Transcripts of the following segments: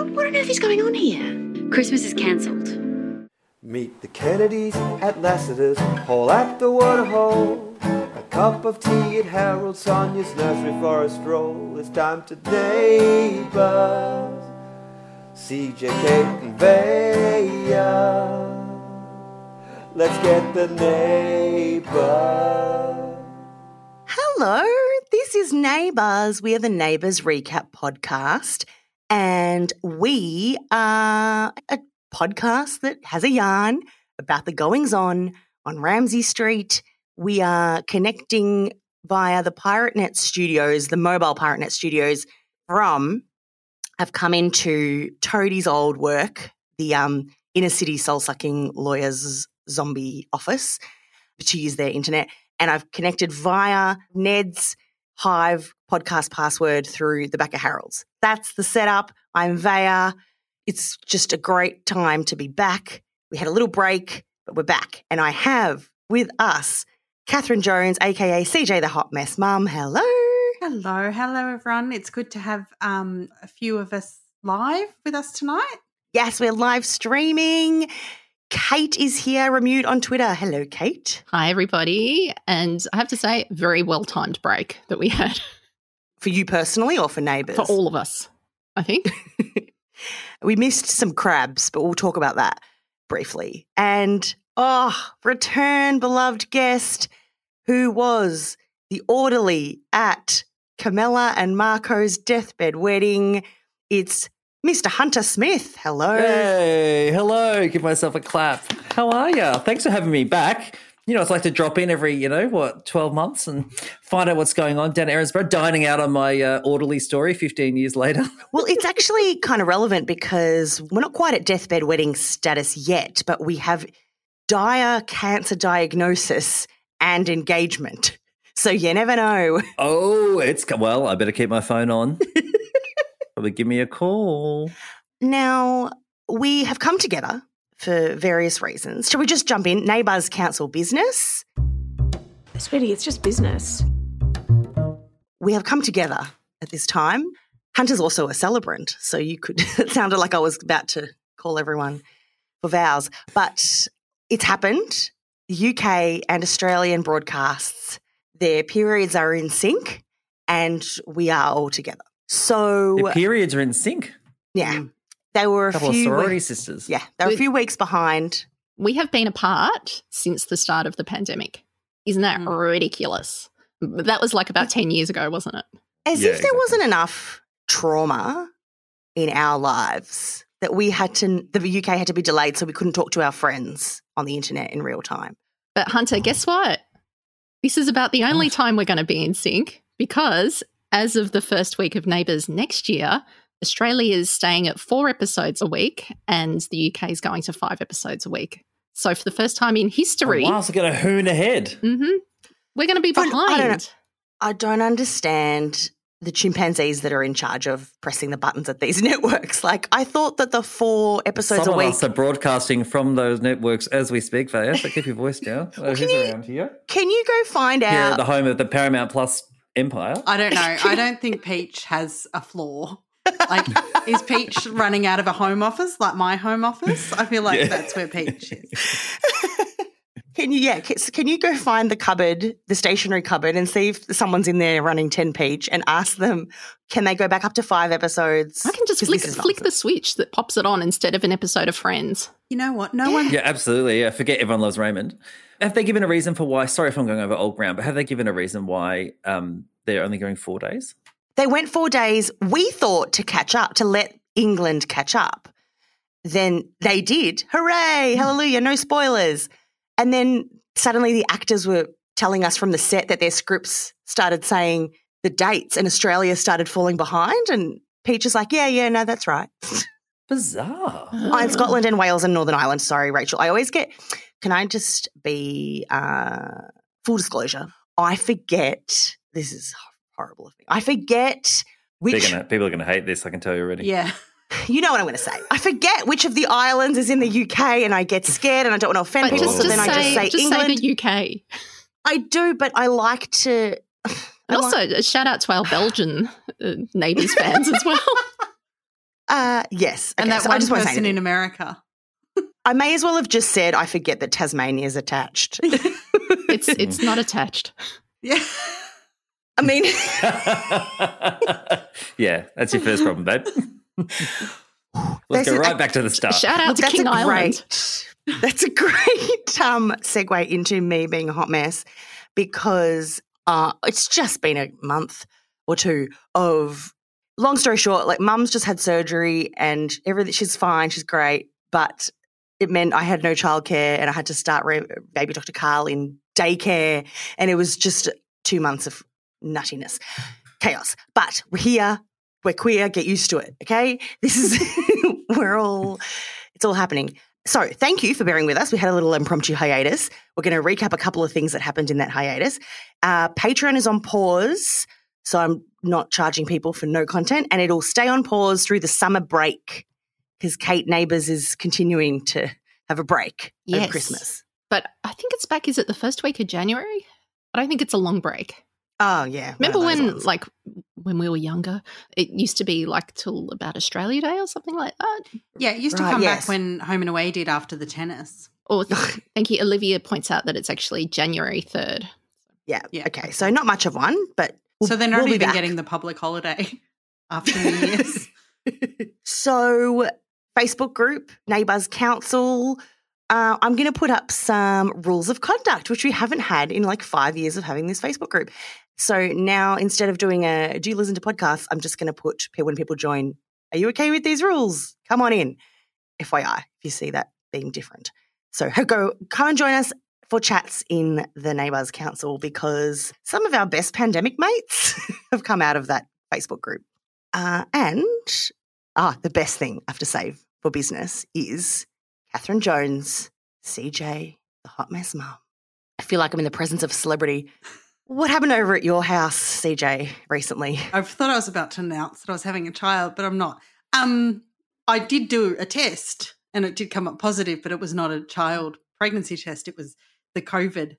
What, what on earth is going on here? Christmas is cancelled. Meet the Kennedys at Lassiter's Hall at the Waterhole. A cup of tea at Harold Sonia's nursery for a stroll. It's time to neighbours. CJ, Kate, and Vaya. Let's get the neighbours. Hello, this is Neighbours. We are the Neighbours Recap Podcast, and we are a podcast that has a yarn about the goings on on Ramsay Street. We are connecting via the PirateNet studios, the mobile PirateNet studios from, have come into Toadie's old work, the um, inner city soul sucking lawyers zombie office, to use their internet. And I've connected via Ned's Hive podcast password through the back of Harold's. That's the setup. I'm Vaya. It's just a great time to be back. We had a little break, but we're back. And I have with us Catherine Jones, aka CJ the Hot Mess Mum. Hello. Hello, hello everyone. It's good to have um, a few of us live with us tonight. Yes, we're live streaming. Kate is here, Remute on Twitter. Hello, Kate. Hi, everybody. And I have to say, very well timed break that we had For you personally or for neighbours? for all of us, I think. we missed some crabs, but we'll talk about that briefly. And oh, return beloved guest who was the orderly at Camilla and Marco's deathbed wedding. It's Mr. Hunter Smith. Hello. Hey, hello. Give myself a clap. How are you? Thanks for having me back. You know, it's like to drop in every, you know, what, 12 months and find out what's going on down at Erinsborough, dining out on my uh, orderly story 15 years later. Well, it's actually kind of relevant because we're not quite at deathbed wedding status yet, but we have dire cancer diagnosis and engagement. So you never know. Oh, it's, well, I better keep my phone on. Probably give me a call. Now, we have come together for various reasons. Shall we just jump in? Neighbours Council business. Sweetie, it's just business. We have come together at this time. Hunter's also a celebrant, so you could, it sounded like I was about to call everyone for vows, but it's happened. The UK and Australian broadcasts, their periods are in sync and we are all together. So, The periods are in sync. yeah, hmm. They were a A couple of few. sorority we- sisters. yeah, they were a few weeks behind. we have been apart since the start of the pandemic. Isn't that Mm. ridiculous? That was like about 10 years ago, wasn't it? As Yeah, if there wasn't enough trauma in our lives that we had to, the UK had to be delayed so we couldn't talk to our friends on the internet in real time. But Hunter, guess what? This is about the only time we're going to be in sync because as of the first week of Neighbours next year, Australia is staying at four episodes a week and the UK is going to five episodes a week. So for the first time in Oh, history, wow, so going to hoon ahead. hmm we're going to be But I don't behind. I don't understand the chimpanzees that are in charge of pressing the buttons at these networks. Like, I thought that the four episodes Some a of week. us are broadcasting from those networks as we speak, Vaya, so keep your voice down. Oh, can who's you- around here? Can you go find Here at out? the home of the Paramount Plus empire. I don't know. I don't think Peach has a flaw. Like, is Peach running out of a home office like my home office? I feel like Yeah. that's where Peach is. Can you, yeah, can, can you go find the cupboard, the stationery cupboard, and see if someone's in there running 10 Peach and ask them, can they go back up to five episodes? I can just flick, flick the switch that pops it on instead of an episode of Friends. You know what? No one. Yeah, absolutely. Yeah, forget everyone loves Raymond. Have they given a reason for why? Sorry if I'm going over old ground, but have they given a reason why um, they're only going four days? They went four days, we thought, to catch up, to let England catch up. Then they did. Hooray! Hallelujah! No spoilers. And then suddenly the actors were telling us from the set that their scripts started saying the dates and Australia started falling behind. And Peach is like, yeah, yeah, no, that's right. Bizarre. Oh, and Scotland and Wales and Northern Ireland. Sorry, Rachel. I always get. Can I just be uh, full disclosure? I forget. This is horrible of me. I forget which. gonna, people are going to hate this. I can tell you already. Yeah. You know what I'm going to say. I forget which of the islands is in the UK, and I get scared, and I don't want to offend But people. just, so just then I say, just say England. the UK. I do, but I like to. And also, a shout out to our Belgian uh, neighbours fans as well. Uh, yes. and Okay, that so I one just person in. America. I may as well have just said I forget that Tasmania is attached. It's it's not attached. Yeah. I mean, yeah, that's your first problem, babe. Let's This go is- right back to the start. Shout out look, to that's King a Island. great, that's a great um, segue into me being a hot mess because uh, it's just been a month or two of. Long story short, like mum's just had surgery and everything. She's fine. She's great, but it meant I had no childcare and I had to start re- baby Dr. Carl in daycare, and it was just two months of nuttiness, chaos. But we're here. We're queer. Get used to it. Okay. This is we're all. It's all happening. So, thank you for bearing with us. We had a little impromptu hiatus. We're going to recap a couple of things that happened in that hiatus. Uh, Patreon is on pause, so I'm not charging people for no content, and it'll stay on pause through the summer break because Kate Neighbours is continuing to have a break over Christmas. But I think it's back. Is it the first week of January? I don't think it's a long break. Oh yeah, Remember when, ones. like, when we were younger, it used to be like till about Australia Day or something like that. Yeah, it used to come yes. back when Home and Away did after the tennis. Oh, or thank you, Olivia points out that it's actually January third. yeah, Yeah. okay, so not much of one, but we'll- so they're not we'll even back. getting the public holiday after New Year's. So, Facebook group, Neighbours Council. Uh, I'm going to put up some rules of conduct, which we haven't had in like five years of having this Facebook group. So now, instead of doing a do you listen to podcasts, I'm just going to put when people join, are you okay with these rules? Come on in. FYI, if you see that being different. So go come and join us for chats in the Neighbours Council because some of our best pandemic mates have come out of that Facebook group. Uh, and Ah, the best thing I have to say for business is Catherine Jones, CJ, the hot mess mum. I feel like I'm in the presence of a celebrity. What happened over at your house, CJ, recently? I thought I was about to announce that I was having a child, but I'm not. Um, I did do a test and it did come up positive, but it was not a child pregnancy test. It was the COVID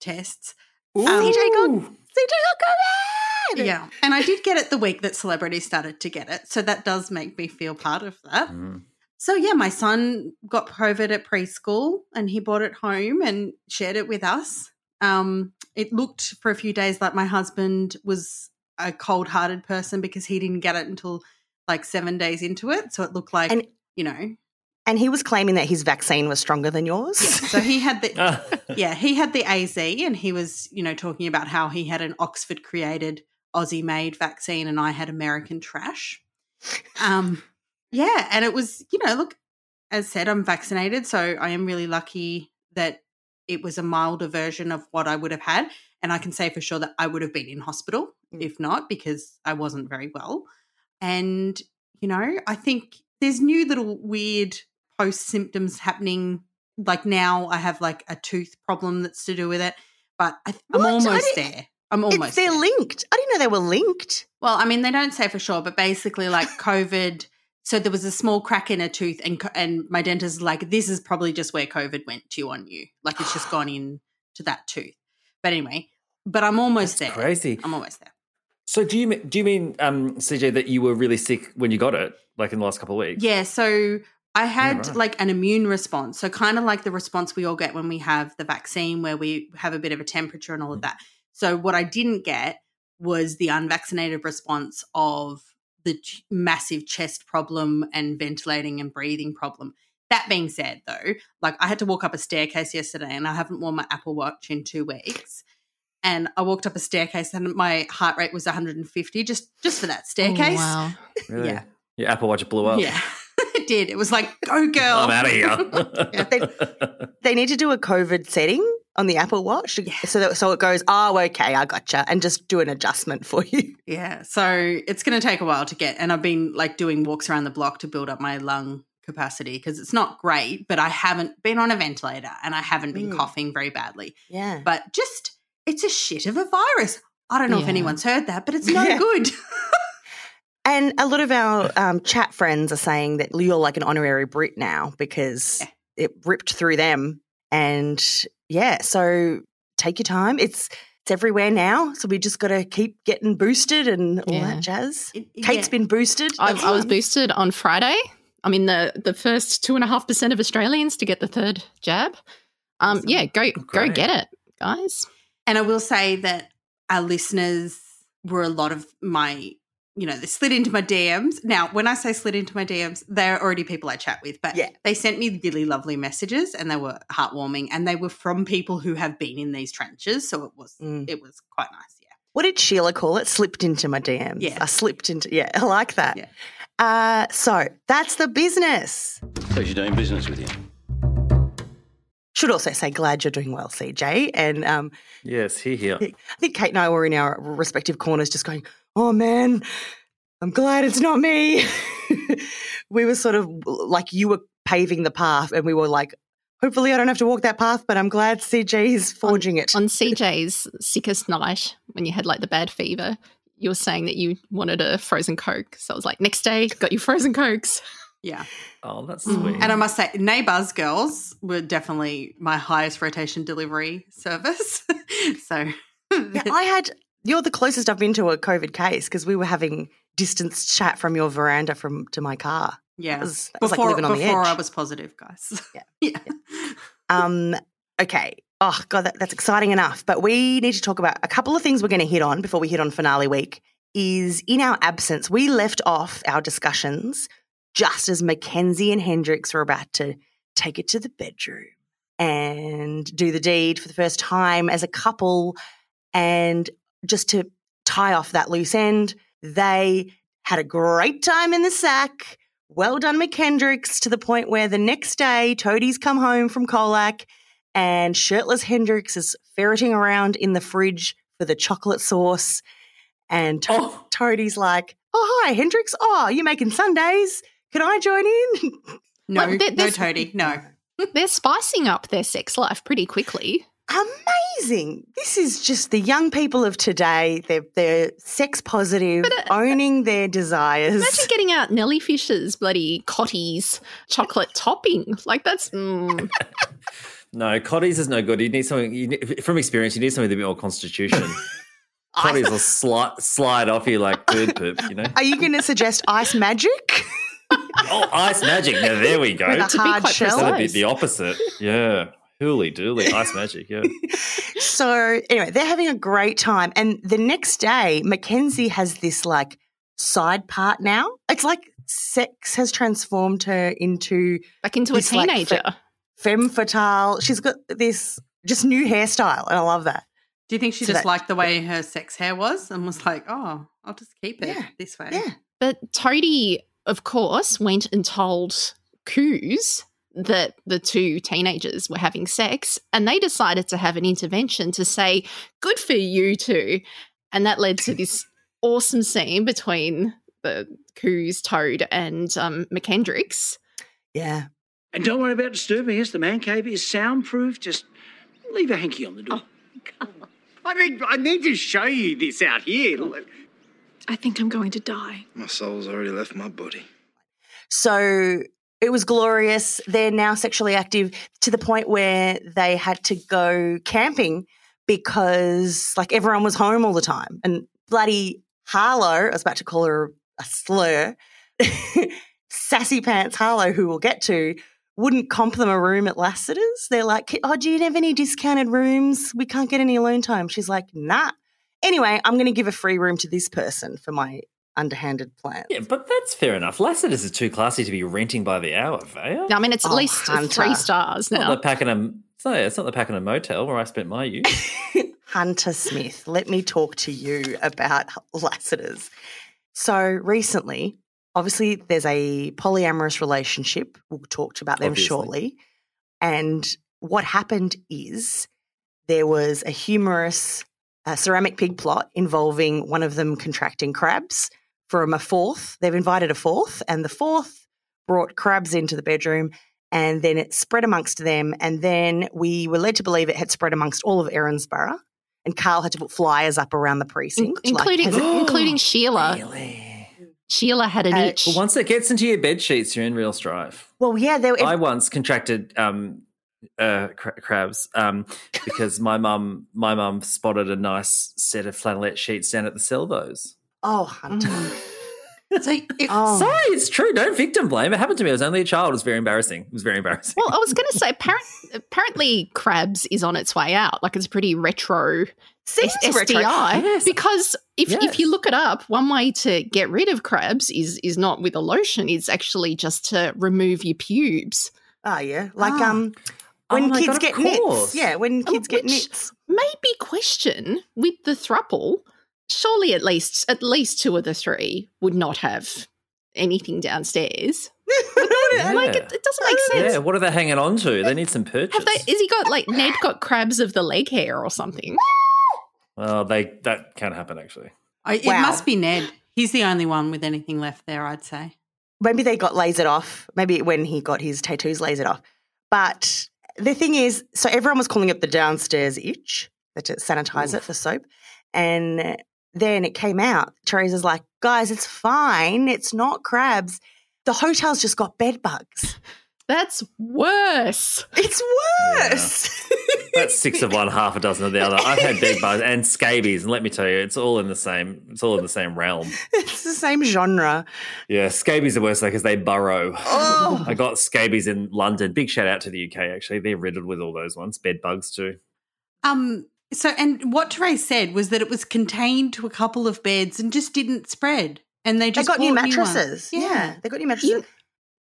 tests. Um, CJ got CJ got COVID. Yeah. And I did get it the week that celebrities started to get it. So that does make me feel part of that. Mm. So yeah, my son got COVID at preschool and he brought it home and shared it with us. Um, it looked for a few days like my husband was a cold-hearted person because he didn't get it until like seven days into it. So it looked like And- you know. And he was claiming that his vaccine was stronger than yours. So he had the Ah. yeah he had the AZ and he was you know talking about how he had an Oxford created Aussie made vaccine and I had American trash. Um, yeah, and it was you know look as said I'm vaccinated, so I am really lucky that it was a milder version of what I would have had, and I can say for sure that I would have been in hospital Mm. if not because I wasn't very well, and you know I think there's new little weird post symptoms happening. Like now, I have like a tooth problem that's to do with it, but I? I almost there. I'm It's- almost they're there. linked. I didn't know they were linked. Well, I mean, they don't say for sure, but basically, like COVID. So there was a small crack in a tooth, and and my dentist is like, "This is probably just where COVID went to on you. Like it's just gone in to that tooth." But anyway, but I'm almost That's there. crazy. I'm almost there. So do you do you mean um, CJ that you were really sick when you got it, like in the last couple of weeks? Yeah. So I had right. like an immune response. So kind of like the response we all get when we have the vaccine, where we have a bit of a temperature and all of Mm. that. So what I didn't get was the unvaccinated response of the ch- massive chest problem and ventilating and breathing problem. That being said, though, like I had to walk up a staircase yesterday and I haven't worn my Apple Watch in two weeks. And I walked up a staircase and my heart rate was 150 just just for that oh, staircase. Oh, wow. Really? Yeah. Your Apple Watch blew up. Yeah, it did. It was like, go girl. I'm out of here. They need to do a COVID setting on the Apple Watch to- so that so it goes, oh, okay, I gotcha, and just do an adjustment for you. Yeah, so it's going to take a while to get, and I've been like doing walks around the block to build up my lung capacity because it's not great, but I haven't been on a ventilator and I haven't been Mm. coughing very badly. Yeah. But just, it's a shit of a virus. I don't know if anyone's heard that, but it's no Yeah. good. And a lot of our um, chat friends are saying that you're like an honorary Brit now because Yeah. it ripped through them. And yeah, so take your time. It's it's everywhere now. So we just got to keep getting boosted and all Yeah. that jazz. It- Kate's yeah. been boosted. I, I was boosted on Friday. I'm in the the first two and a half percent of Australians to get the third jab. Um, Awesome. yeah, go go get it, guys. And I will say that our listeners were a lot of my, you know, they slid into my DMs. Now, when I say slid into my DMs, they're already people I chat with, but Yeah. they sent me really lovely messages and they were heartwarming and they were from people who have been in these trenches. So it was, Mm. it was quite nice. Yeah. What did Sheila call it? Slipped into my DMs. Yeah. I slipped into, yeah, I like that. Yeah. Uh, so that's the business. Pleasure doing business with you. Should also say, glad you're doing well, CJ. And um, Yes, here, here. I think Kate and I were in our respective corners just going, oh man, I'm glad it's not me. we were sort of like you were paving the path, and we were like, hopefully I don't have to walk that path, but I'm glad CJ is forging it. On CJ's sickest night, when you had like the bad fever, you were saying that you wanted a frozen coke. So I was like, next day, got you frozen cokes. Yeah. Oh, that's Mm. sweet. And I must say, Neighbours girls were definitely my highest rotation delivery service. so, Yeah, I had, you're the closest I've been to a COVID case because we were having distance chat from your veranda from to my car. yeah. That was, that was like before living on the before edge. I was positive, guys. Yeah. yeah. Um, okay. Oh, God, that, that's exciting enough. But we need to talk about a couple of things we're going to hit on before we hit on finale week. Is in our absence, we left off our discussions just as Mackenzie and Hendrix were about to take it to the bedroom and do the deed for the first time as a couple. And just to tie off that loose end, they had a great time in the sack. Well done, McKendricks, to the point where the next day, Toadie's come home from Colac and shirtless Hendrix is ferreting around in the fridge for the chocolate sauce. And to- Oh. Toadie's like, Oh, hi, Hendrix. Oh, you're making sundaes. Can I join in? No, Well, no, Toadie, no. They're spicing up their sex life pretty quickly. Amazing. This is just the young people of today. They're, they're sex positive, owning their desires. Imagine getting out Nelly Fisher's bloody Cottee's chocolate topping. Like that's mm, No, Cottee's is no good. You need something, you need, from experience, you need something with a bit more constitution. Cottee's will slide, slide off you like bird poop, you know? Are you going to suggest ice magic? Oh, ice magic. Now, there we go. With a To be hard quite shell? That'd be the opposite. Yeah. Hooly dooly. Ice magic. Yeah. So anyway, they're having a great time. And the next day, Mackenzie has this like side part now. It's like sex has transformed her into back into a It's like teenager. femme fatale. She's got this just new hairstyle, and I love that. Do you think she So just that- liked the way her sex hair was and was like, oh, I'll just keep it Yeah. this way? Yeah. But Toadie, of course, went and told Coos that the two teenagers were having sex, and they decided to have an intervention to say, Good for you two. And that led to this awesome scene between the Coos, Toad, and um, McKendricks. Yeah. And don't worry about disturbing us. The man cave is soundproof. Just leave a hanky on the door. I mean, I need to show you this out here. I think I'm going to die. My soul's already left my body. So it was glorious. They're now sexually active to the point where they had to go camping because like everyone was home all the time. And bloody Harlow, I was about to call her a slur, sassy pants Harlow, who we'll get to, wouldn't comp them a room at Lassiter's. They're like, oh, do you have any discounted rooms? We can't get any alone time. She's like, nah. Anyway, I'm going to give a free room to this person for my underhanded plans. Yeah, but that's fair enough. Lassiter's is too classy to be renting by the hour, Vaya. I mean, it's at Oh, least Hunter. three stars It's not now. the Pakenham. It's not, it's not the Pakenham Motel where I spent my youth. Hunter Smith, let me talk to you about Lassiter's. So recently, obviously, there's a polyamorous relationship. We'll talk about them Obviously. shortly. And what happened is there was a humorous uh, ceramic pig plot involving one of them contracting crabs from a fourth. They've invited a fourth, and the fourth brought crabs into the bedroom. And then it spread amongst them. And then we were led to believe it had spread amongst all of Erinsborough. And Karl had to put flyers up around the In- precinct. like, including has it- including Sheila. really? Sheila had an Uh, itch. Well, once it gets into your bed sheets, you're in real strife. well, yeah, there, I once contracted um, uh, cra- crabs um, because my mum my mum spotted a nice set of flannelette sheets down at the Salvos. Oh, Hunter. So it, Oh. Sorry, it's true. Don't victim blame. It happened to me. I was only a child. It was very embarrassing. It was very embarrassing. Well, I was going to say, apparent, apparently, crabs is on its way out. Like it's pretty retro Seems S- retro. Yes. Because if Yes. if you look it up, one way to get rid of crabs is is not with a lotion. It's actually just to remove your pubes. Oh, yeah. Like Ah. um, Oh when my kids God, get nits. Yeah, when kids get which- nits. Maybe question with the thruple. Surely, at least at least two of the three would not have anything downstairs. Yeah. Like it, it doesn't make sense. Yeah, what are they hanging on to? They need some purchase. Have they? Is he got like Ned got crabs of the leg hair or something? well, they that can't happen actually. I- it Wow. must be Ned. He's the only one with anything left there, I'd say. Maybe they got lasered off. Maybe when he got his tattoos lasered off. But the thing is, so everyone was calling it the downstairs itch, that to sanitize it for soap. And then it came out. Terese's like, guys, it's fine. It's not crabs. The hotel's just got bed bugs. That's worse. It's worse. That's six of one, half a dozen of the other. I've had bed bugs and scabies, and let me tell you, it's all in the same. It's all in the same realm. it's the same genre. Yeah, scabies are worse though because they burrow. Oh. I got scabies in London. Big shout out to the UK. Actually, they're riddled with all those ones. Bed bugs too. Um. So, and what Terese said was that it was contained to a couple of beds and just didn't spread. And they They just got new bought ones. mattresses. yeah. they got new mattresses. You-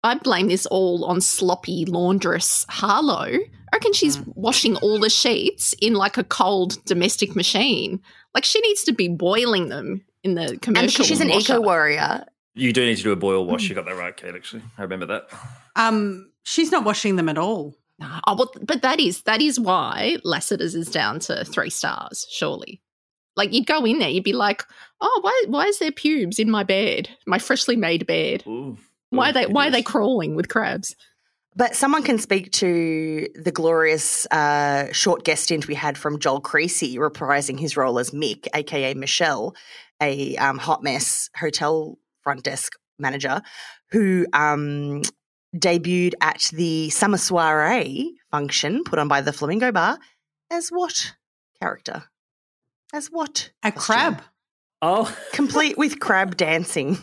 I blame this all on sloppy laundress Harlow. I reckon she's Mm. washing all the sheets in like a cold domestic machine. Like she needs to be boiling them in the and commercial. because she's an washer. eco warrior, You do need to do a boil wash. You got that right, Kate. Actually, I remember that. Um. She's not washing them at all. Nah, Oh, well, but that is that is why Lassiter's is down to three stars. Surely, like you'd go in there, you'd be like, "Oh, why why is there pubes in my bed, my freshly made bed? Ooh. Why are they why are they crawling with crabs?" But someone can speak to the glorious uh, short guest stint we had from Joel Creasy reprising his role as Mick, aka Michelle, a um, hot mess hotel front desk manager who um, debuted at the summer soiree function put on by the Flamingo Bar as what character? As what? A costume? crab. Oh, Complete with crab dancing.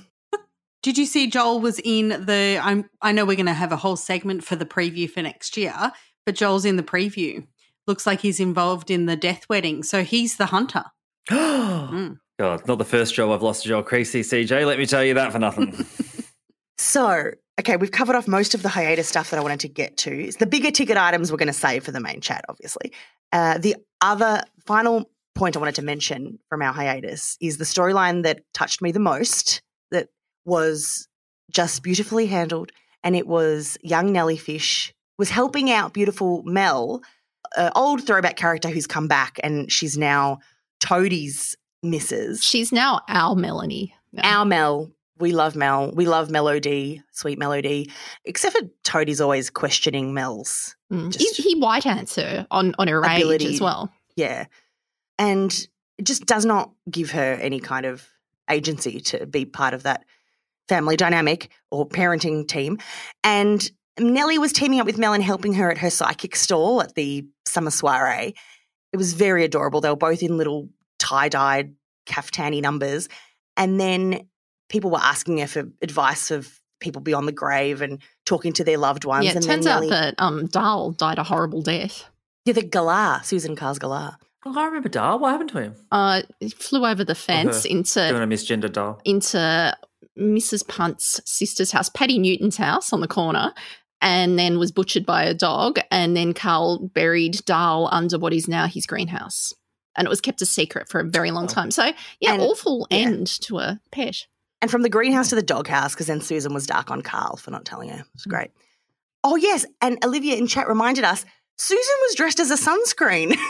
Did you see Joel was in the? I'm, I know we're going to have a whole segment for the preview for next year, but Joel's in the preview. Looks like he's involved in the death wedding, so he's the hunter. Mm. God, not the first job I've lost to Joel Creasy, CJ. Let me tell you that for nothing. So, okay, we've covered off most of the hiatus stuff that I wanted to get to. It's the bigger ticket items we're going to save for the main chat, obviously. Uh, the other final point I wanted to mention from our hiatus is the storyline that touched me the most, that was just beautifully handled, and it was young Nellie Fish was helping out beautiful Mel, an old throwback character who's come back, and she's now Toadie's missus. She's now our Melanie. Our Mel, we love Mel. We love Melody, sweet Melody. Except for Toadie's always questioning Mel's. Mm. he, he white answer on on her Ability. as well. Yeah. And it just does not give her any kind of agency to be part of that family dynamic or parenting team. And Nellie was teaming up with Mel and helping her at her psychic stall at the summer soiree. It was very adorable. They were both in little tie dyed caftani numbers. And then people were asking her for advice of people beyond the grave and talking to their loved ones. yeah, it and turns then out that um Dahl died a horrible death. yeah, the Galar, Susan Carr's Galar. oh, I remember Dar. What happened to him? Uh, he flew over the fence Doing into a misgender Dar. into Mrs. Punt's sister's house, Patty Newton's house on the corner, and then was butchered by a dog. And then Karl buried Dahl under what is now his greenhouse. And it was kept a secret for a very long Oh. time. So, yeah, And- awful yeah. end to a pet. And from the greenhouse to the doghouse, because then Susan was dark on Karl for not telling her. It was great. Oh, yes. And Olivia in chat reminded us Susan was dressed as a sunscreen.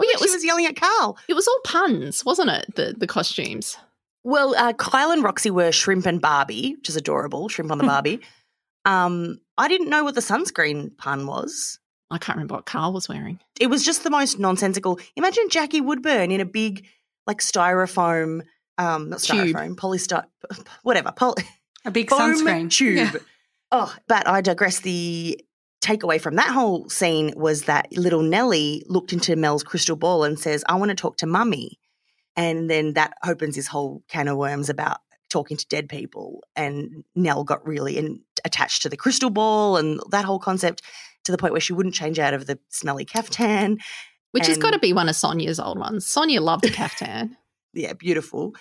Oh, yeah, it she was, was yelling at Karl. it was all puns, wasn't it? The, the costumes. Well, uh, Kyle and Roxy were Shrimp and Barbie, which is adorable. Shrimp on the Barbie. um, I didn't know what the sunscreen pun was. I can't remember what Karl was wearing. It was just the most nonsensical. Imagine Jackie Woodburn in a big, like styrofoam, um, not Tube. styrofoam, polysty, whatever, poly- A big foam sunscreen tube. Yeah. Oh, but I digress. The takeaway from that whole scene was that little Nellie looked into Mel's crystal ball and says, I want to talk to mummy. And then that opens this whole can of worms about talking to dead people. And Nell got really in, attached to the crystal ball and that whole concept to the point where she wouldn't change out of the smelly caftan. Which has got to be one of Sonia's old ones. Sonia loved a caftan. Yeah, beautiful.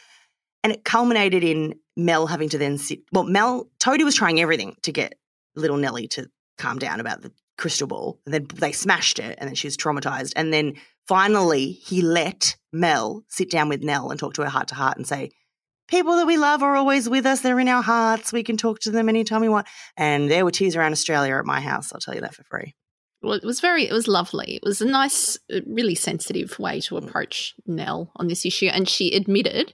And it culminated in Mel having to then sit. Well, Mel, Toadie was trying everything to get little Nellie to calm down about the crystal ball. And then they smashed it and then she was traumatized. And then finally, he let Mel sit down with Nell and talk to her heart to heart and say, People that we love are always with us. They're in our hearts. We can talk to them anytime we want. And there were tears around Australia at my house. I'll tell you that for free. Well, it was very, it was lovely. It was a nice, uh, really sensitive way to approach Nell on this issue. And she admitted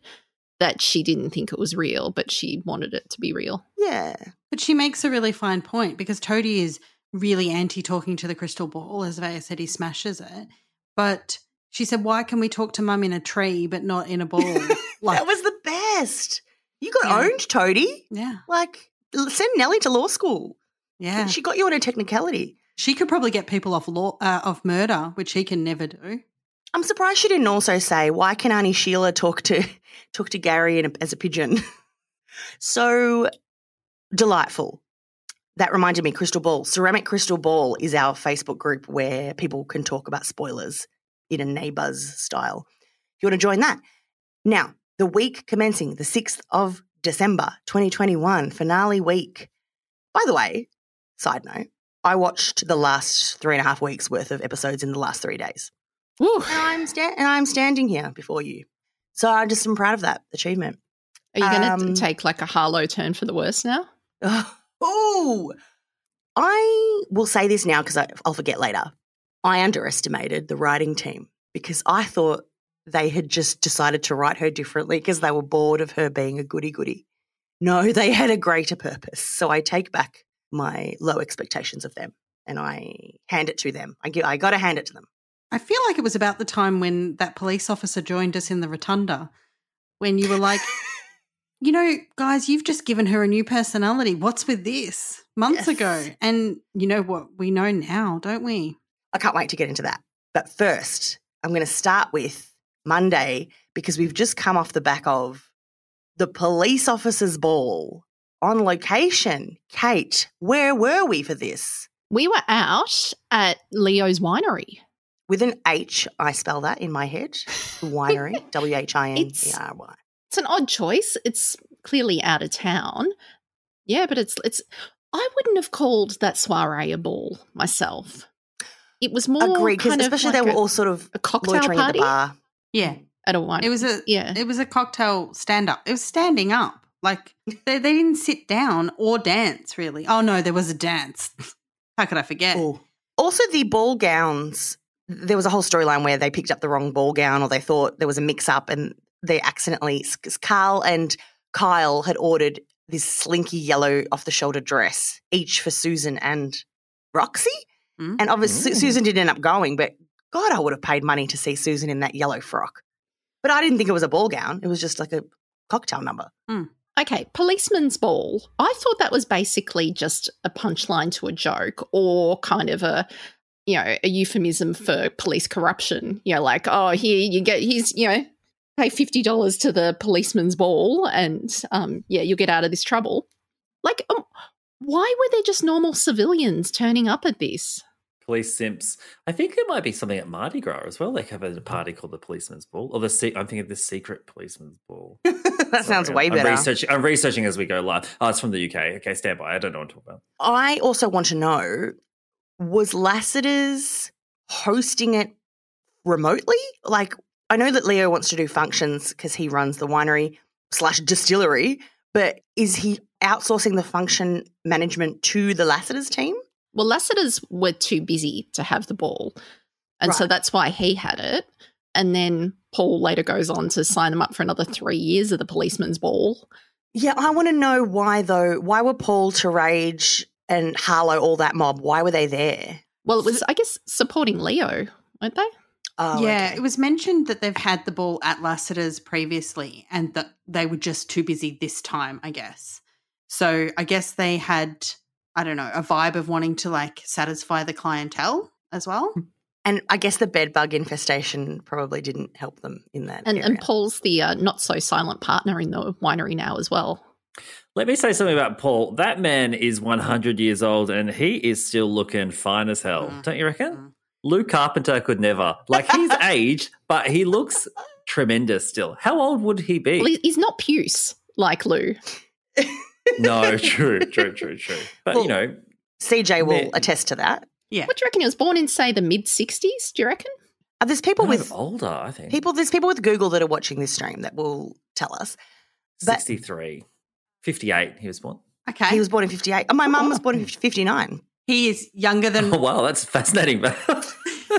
that she didn't think it was real, but she wanted it to be real. Yeah. But she makes a really fine point because Toadie is really anti talking to the crystal ball. As Vaya said, he smashes it. But she said, Why can we talk to mum in a tree but not in a ball? like, that was the best. You got Yeah. owned, Toadie. yeah, Like, send Nellie to law school. yeah. She got you on a technicality. She could probably get people off law uh, murder, which he can never do. I'm surprised she didn't also say, "Why can Auntie Sheila talk to talk to Gary a, as a pigeon?" so delightful. That reminded me, Crystal Ball. Ceramic Crystal Ball is our Facebook group where people can talk about spoilers in a neighbours style. You want to join that, now the week commencing the sixth of December, 2021, finale week. By the way, side note, I watched the last three and a half weeks worth of episodes in the last three days. Woo. And I'm sta- and I'm standing here before you. So I just am proud of that achievement. Are you going to Um, take like a Harlow turn for the worse now? Oh, I will say this now because I'll forget later. I underestimated the writing team because I thought they had just decided to write her differently because they were bored of her being a goody goody. No, they had a greater purpose. So I take back my low expectations of them and I hand it to them. I, I got to hand it to them. I feel like it was about the time when that police officer joined us in the rotunda when you were like, you know, guys, you've just given her a new personality. What's with this? Months Yes. ago. And you know what we know now, don't we? I can't wait to get into that. But first, I'm going to start with Monday because we've just come off the back of the police officers' ball on location. Kate, where were we for this? We were out at Leo's winery. With an H, I spell that in my head. Winery, W H I N E R Y. It's an odd choice. It's clearly out of town. Yeah, but it's it's. I wouldn't have called that soiree a ball myself. It was more Agreed, because kind of especially like they were a, all sort of a cocktail loitering at party the bar. Yeah. at a wine. It was a yeah. it was a cocktail stand up. It was standing up. Like they, they didn't sit down or dance really. Oh no, there was a dance. How could I forget? Oh. Also, the ball gowns. There was a whole storyline where they picked up the wrong ball gown, or they thought there was a mix-up, and they accidentally. Karl and Kyle had ordered this slinky yellow off-the-shoulder dress, each for Susan and Roxy. Mm. And obviously, Mm. Susan didn't end up going, but God, I would have paid money to see Susan in that yellow frock. But I didn't think it was a ball gown; it was just like a cocktail number. Okay, policeman's ball. I thought that was basically just a punchline to a joke or kind of a you know, a euphemism for police corruption. You know, like, oh, here you get he's, you know, pay fifty dollars to the policeman's ball and um yeah, you'll get out of this trouble. Like um, why were there just normal civilians turning up at this? Police simps. I think there might be something at Mardi Gras as well. They have a mm-hmm. party called the Policeman's Ball, or the se- I'm thinking of the Secret Policeman's Ball. that sounds way I'm, better. I'm, research- I'm researching as we go live. Oh, it's from the UK. Okay, stand by. I don't know what to talk about. I also want to know was Lassiter's hosting it remotely? Like, I know that Leo wants to do functions because he runs the winery slash distillery, but is he outsourcing the function management to the Lassiter's team? Well, Lassiter's were too busy to have the ball. And so that's why he had it. And then Paul later goes on to sign them up for another three years of the policeman's ball. Yeah, I want to know why though. Why were Paul, Terage, and Harlow all that mob? Why were they there? Well, it was, I guess, supporting Leo, weren't they? Oh, yeah, okay. it was mentioned that they've had the ball at Lassiter's previously and that they were just too busy this time, I guess. So I guess they had I don't know, a vibe of wanting to like satisfy the clientele as well. And I guess the bed bug infestation probably didn't help them in that And, area. and Paul's the uh, not so silent partner in the winery now as well. Let me say something about Paul. That man is 100 years old and he is still looking fine as hell. Mm. Don't you reckon? Lou Carpenter could never. Like he's aged, but he looks tremendous still. How old would he be? Well, he's not puce like Lou. no, true, true, true, true. But Well, you know, CJ will Man. attest to that. Yeah. What do you reckon? He was born in, say, the mid 60s, do you reckon? Uh, there's people no, with older, I think. people. There's people with Google that are watching this stream that will tell us. but- 63. 58, he was born. Okay. He was born in 58. Oh, my mum was born in 59. He is younger than Oh, wow, that's fascinating.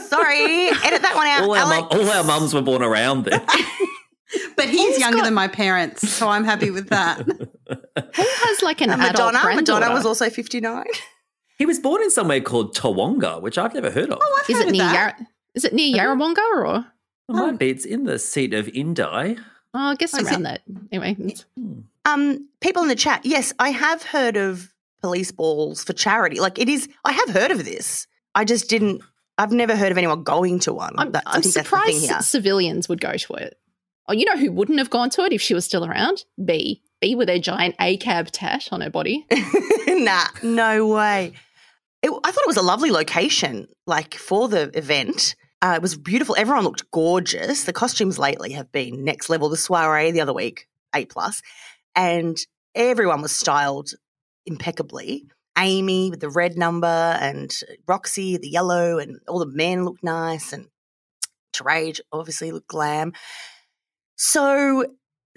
Sorry, edit that one out. all, our mum, Alex. all our mums were born around then. but he's, He's younger got- than my parents, so I'm happy with that. Paul has like an And adult Madonna. Madonna was also 59. he was born in somewhere called Tawonga, which I've never heard of. Oh, I've Is heard it of near that. Yar- Is it near Yarrawonga or? It might be. It's in the seat of Indi. Oh, I guess Oh, is around that. Anyway, Um, people in the chat, yes, I have heard of police balls for charity. Like it is, I have heard of this. I just didn't. I've never heard of anyone going to one. I'm, That- I I'm think that's the thing surprised here. civilians would go to it. Oh, you know who wouldn't have gone to it if she was still around? B. B with her giant ACAB tat on her body. nah, no way. It, I thought it was a lovely location, like for the event. Uh, it was beautiful. Everyone looked gorgeous. The costumes lately have been next level. The soiree the other week, A plus, and everyone was styled impeccably. Amy with the red number, and Roxy the yellow, and all the men looked nice, and Terage obviously looked glam. So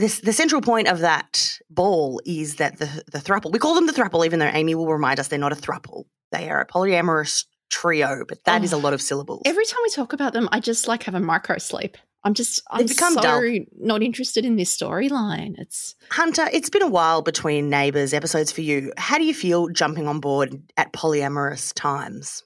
this, the central point of that ball is that the the thruple. We call them the thruple, even though Amy will remind us they're not a thruple. They are a polyamorous trio, but that is a Oh. lot of syllables. Every time we talk about them, I just like have a micro sleep. I'm just, I'm become so dull. not interested in this storyline. It's Hunter, it's been a while between Neighbours episodes for you. How do you feel jumping on board at polyamorous times?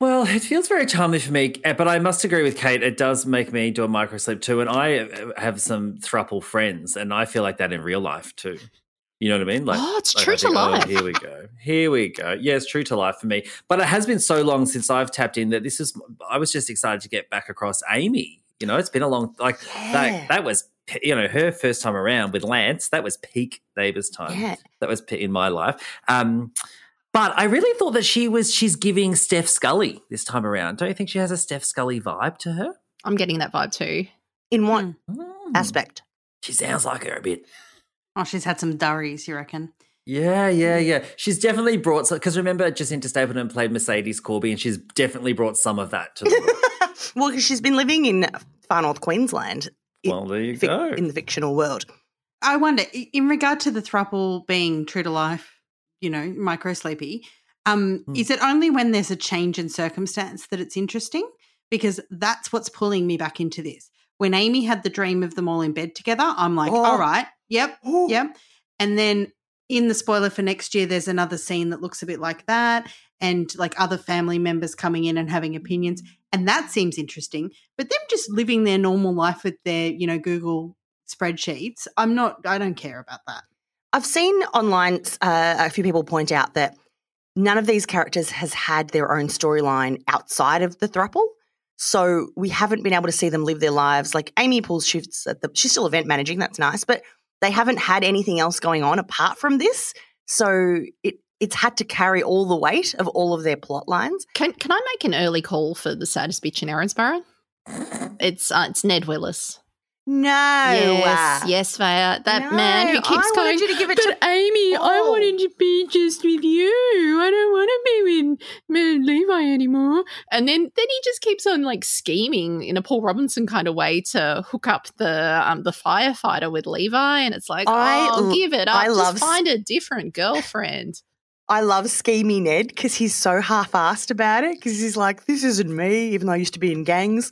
Well, it feels very timely for me, eh, but I must agree with Kate. It does make me do a microsleep too, and I uh, have some thruple friends, and I feel like that in real life too. You know what I mean? Like, Oh, it's like true to think, oh, life. here we go. Here we go. Yeah, it's true to life for me. But it has been so long since I've tapped in that this is. I was just excited to get back across Amy. You know, it's been a long like Yeah. that. That was you know her first time around with Lance. That was peak neighbors time Yeah. that was in my life. Um, but I really thought that she was she's giving Steph Scully this time around. Don't you think she has a Steph Scully vibe to her? I'm getting that vibe too. In what Hmm. aspect? She sounds like her a bit. Oh, she's had some durries, you reckon? Yeah, yeah, yeah. She's definitely brought because remember Jacinta Stapleton played Mercedes Corby, and she's definitely brought some of that to the role. well, because she's been living in far north Queensland. in- well, there you fic- go. in the fictional world. I wonder, in regard to the thruple being true to life, you know, micro sleepy, um, Hmm. is it only when there's a change in circumstance that it's interesting? Because that's what's pulling me back into this. When Amy had the dream of them all in bed together, I'm like, Oh. all right, yep, Oh. yep. And then in the spoiler for next year, there's another scene that looks a bit like that, and like other family members coming in and having opinions. And that seems interesting. But them just living their normal life with their, you know, Google spreadsheets, I'm not, I don't care about that. I've seen online uh, a few people point out that none of these characters has had their own storyline outside of the thruple. So we haven't been able to see them live their lives. Like Amy pulls shifts at the she's still event managing, that's nice, but they haven't had anything else going on apart from this. So it it's had to carry all the weight of all of their plot lines. Can can I make an early call for the saddest bitch in Erinsborough? It's uh, it's Ned Willis. No. yes, yes, Vaya. That No, man who I keeps wanted going. you to give it but to Amy, I wanted to be just with you. I don't want to be with Levi anymore. And then then he just keeps on like scheming in a Paul Robinson kind of way to hook up the um the firefighter with Levi, and it's like, I oh, give it up. I just love find a different girlfriend. I love scheming Ned because he's so half-assed about it. Because he's like, "This isn't me," even though I used to be in gangs.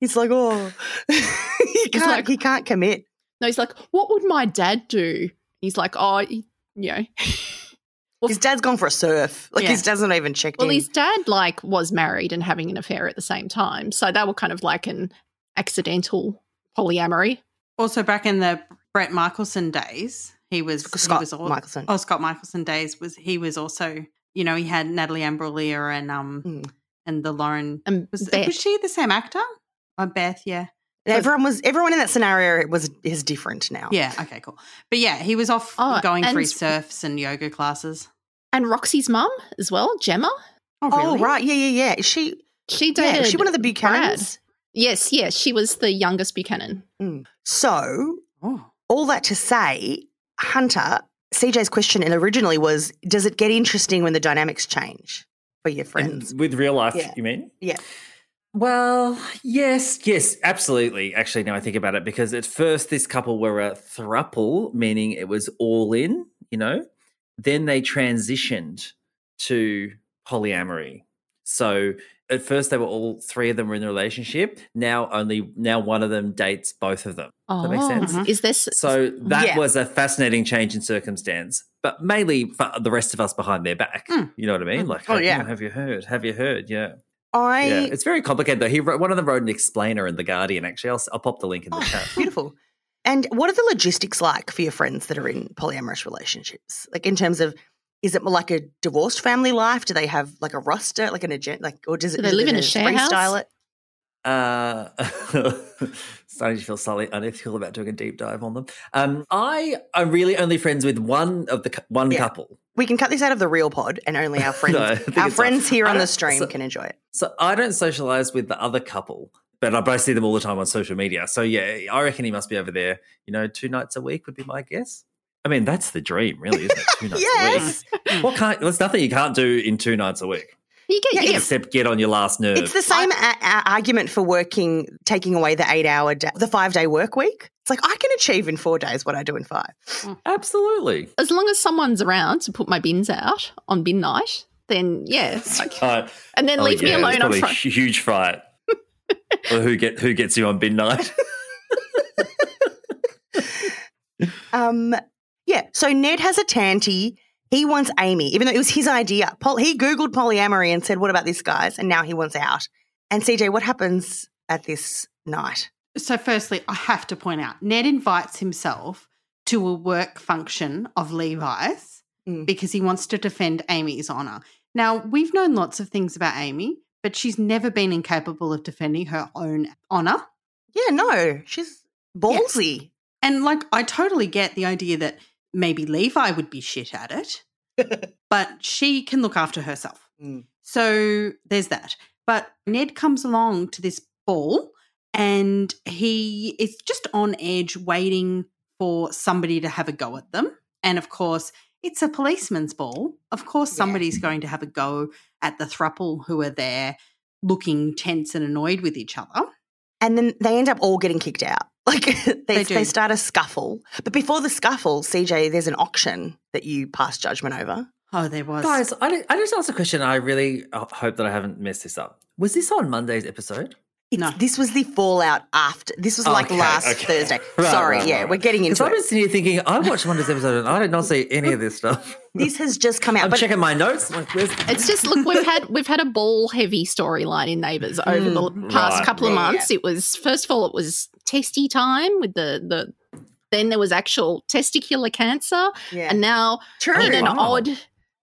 He's like, "Oh, he can't. like- he can't commit." No, he's like, what would my dad do? He's like, oh, he- you know. His dad's gone for a surf. Like Yeah. his dad's not even checked Well, in. his dad like was married and having an affair at the same time, so they were kind of like an accidental polyamory. Also, back in the Brett Michaelson days, He was Scott he was al- Michaelson. Oh, Scott Michaelson days was he was also you know he had Natalie Imbruglia and um Mm. and the Lauren And was was she the same actor? Oh, Beth, yeah. Everyone was everyone in that scenario was is different now. Yeah, okay, cool. But yeah, he was off Oh, going for and- surfs and yoga classes. And Roxy's mum as well, Gemma. Oh, oh really? Oh right, yeah, yeah, yeah. Is she She yeah, dated is she one of the Brad. Buchanans? Yes, yes, she was the youngest Buchanan. Mm. So Oh. all that to say, Hunter, CJ's question originally was, does it get interesting when the dynamics change for your friends? And with real life, Yeah. you mean? Yeah. Well, yes, yes, absolutely. Actually, now I think about it, because at first this couple were a thruple, meaning it was all in, you know. Then they transitioned to polyamory. So at first they were all three of them were in a relationship. Now only now one of them dates both of them. Oh, that makes sense? Is this So that Yeah. was a fascinating change in circumstance, but mainly for the rest of us behind their back. Mm. You know what I mean? Mm. Like, Oh, have, yeah. have you heard? Have you heard? Yeah. I Yeah, it's very complicated though. He wrote, one of them wrote an explainer in the Guardian. Actually, I'll, I'll pop the link in the Oh, chat. beautiful. And what are the logistics like for your friends that are in polyamorous relationships? Like in terms of, is it more like a divorced family life? Do they have like a roster, like an agenda, like, or does it? Do they live in a share freestyle house? it? Uh, starting to feel slightly unethical about doing a deep dive on them. Um, I am really only friends with one of the one Yeah. couple. We can cut this out of the real pod, and only our friends, No, our friends here on the stream so- can enjoy it. So I don't socialize with the other couple, but I both see them all the time on social media. So yeah, I reckon he must be over there. You know, two nights a week would be my guess. I mean, that's the dream, really, isn't it? Two nights Yes. a week. What can't? There's nothing you can't do in two nights a week you get, Yeah, you get except get on your last nerve. It's the same a- a- argument for working, taking away the eight hour, da- the five day work week. It's like I can achieve in four days what I do in five. Absolutely. as long as someone's around to put my bins out on bin night, then yeah, like- Uh, and then oh, leave me yeah, it's alone on probably front. a huge fight. or who get who gets you on bin night? Um, yeah. So Ned has a tanty. He wants Amy, even though it was his idea. Pol- he Googled polyamory and said, What about this, guys? And now he wants out. And CJ, what happens at this night? So, firstly, I have to point out Ned invites himself to a work function of Levi's Mm. because he wants to defend Amy's honor. Now, we've known lots of things about Amy, but she's never been incapable of defending her own honor. Yeah, no, she's ballsy. And like, I totally get the idea that maybe Levi would be shit at it, but she can look after herself. Mm. So there's that. But Ned comes along to this ball and he is just on edge waiting for somebody to have a go at them. And of course, it's a policeman's ball. Of course, Yeah. somebody's going to have a go at the thruple who are there looking tense and annoyed with each other. And then they end up all getting kicked out. Like they, They they, start a scuffle. But before the scuffle, CJ, there's an auction that you pass judgment over. Oh, there was. Guys, I, I just asked a question. I really uh, hope that I haven't messed this up. Was this on Monday's episode? It's, No. This was the fallout after. This was like Okay, last okay. Thursday. Right, Sorry, right, yeah, right. we're getting Because into I've it. been sitting here thinking, I watched Monday's episode and I did not see any of this stuff. This has just come out. I'm but checking my notes. Like, It's just look, we've had we've had a ball heavy storyline in Neighbours mm, over the past Right, couple of right. months. It was first of all, it was testy time with the the. Then there was actual testicular cancer, yeah. and now True. in an wow. odd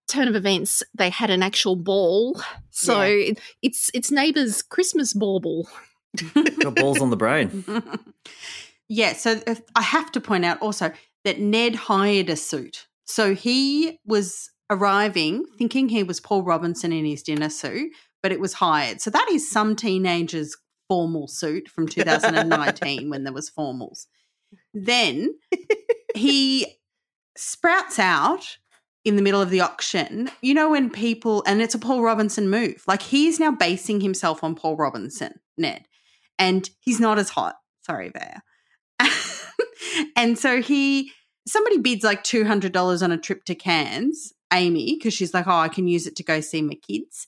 turn of events, they had an actual ball. So Yeah. it, it's it's Neighbours Christmas bauble. got balls on the brain? yeah, so if, I have to point out also that Ned hired a suit. So he was arriving thinking he was Paul Robinson in his dinner suit, but it was hired. So that is some teenager's formal suit from 2019 when there was formals. Then he sprouts out in the middle of the auction. You know when people and it's a Paul Robinson move. Like he's now basing himself on Paul Robinson, Ned. And he's not as hot. Sorry, Bear. and so he somebody bids like $200 on a trip to Cairns, Amy, because she's like, "Oh, I can use it to go see my kids."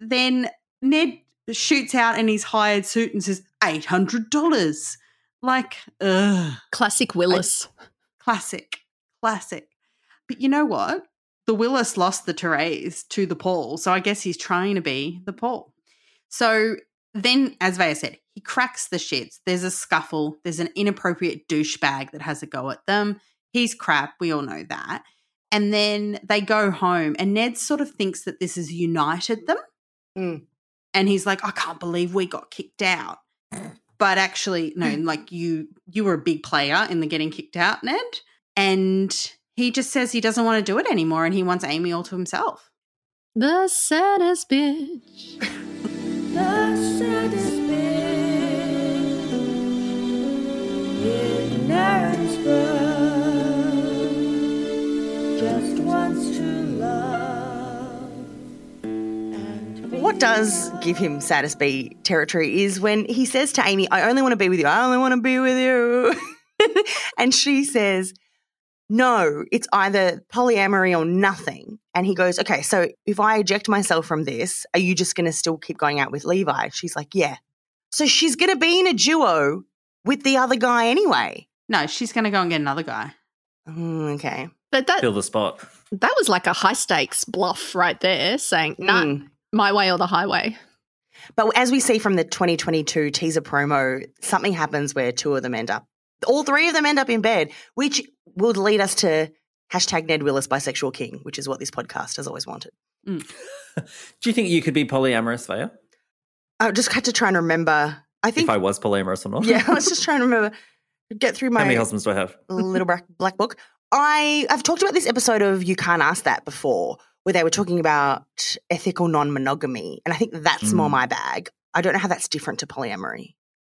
Then Ned shoots out in his hired suit and says, $800. Like, ugh. Classic Willis. Classic. Classic. But you know what? The Willis lost the Terese to the Paul, so I guess he's trying to be the Paul. So then, as Vaya said, he cracks the shits. There's a scuffle. There's an inappropriate douchebag that has a go at them. He's crap. We all know that. And then they go home, and Ned sort of thinks that this has united them. Mm. And he's like, I can't believe we got kicked out. But actually, no, like you you were a big player in the getting kicked out, Ned. And he just says he doesn't want to do it anymore and he wants Amy all to himself. The saddest bitch. The saddest bitch. In Erinsborough just wants to love. What does give him saddest B territory is when he says to Amy, I only want to be with you. I only want to be with you. and she says, No, it's either polyamory or nothing. And he goes, Okay, so if I eject myself from this, are you just going to still keep going out with Levi? She's like, Yeah. So she's going to be in a duo with the other guy anyway. No, she's going to go and get another guy. Mm, okay. But that Fill the spot. that was like a high stakes bluff right there, saying, "Nah, Mm. my way or the highway." But as we see from the 2022 teaser promo, something happens where two of them end up, all three of them end up in bed, which would lead us to hashtag Ned Willis bisexual king, which is what this podcast has always wanted. Do you think you could be polyamorous, Vaya? I just had to try and remember. I think, If I was polyamorous or not? yeah, I was just trying to remember, get through How many my husbands do I have? little black, black book. I I've talked about this episode of You Can't Ask That before, where they were talking about ethical non-monogamy, and I think that's more Mm. my bag. I don't know how that's different to polyamory.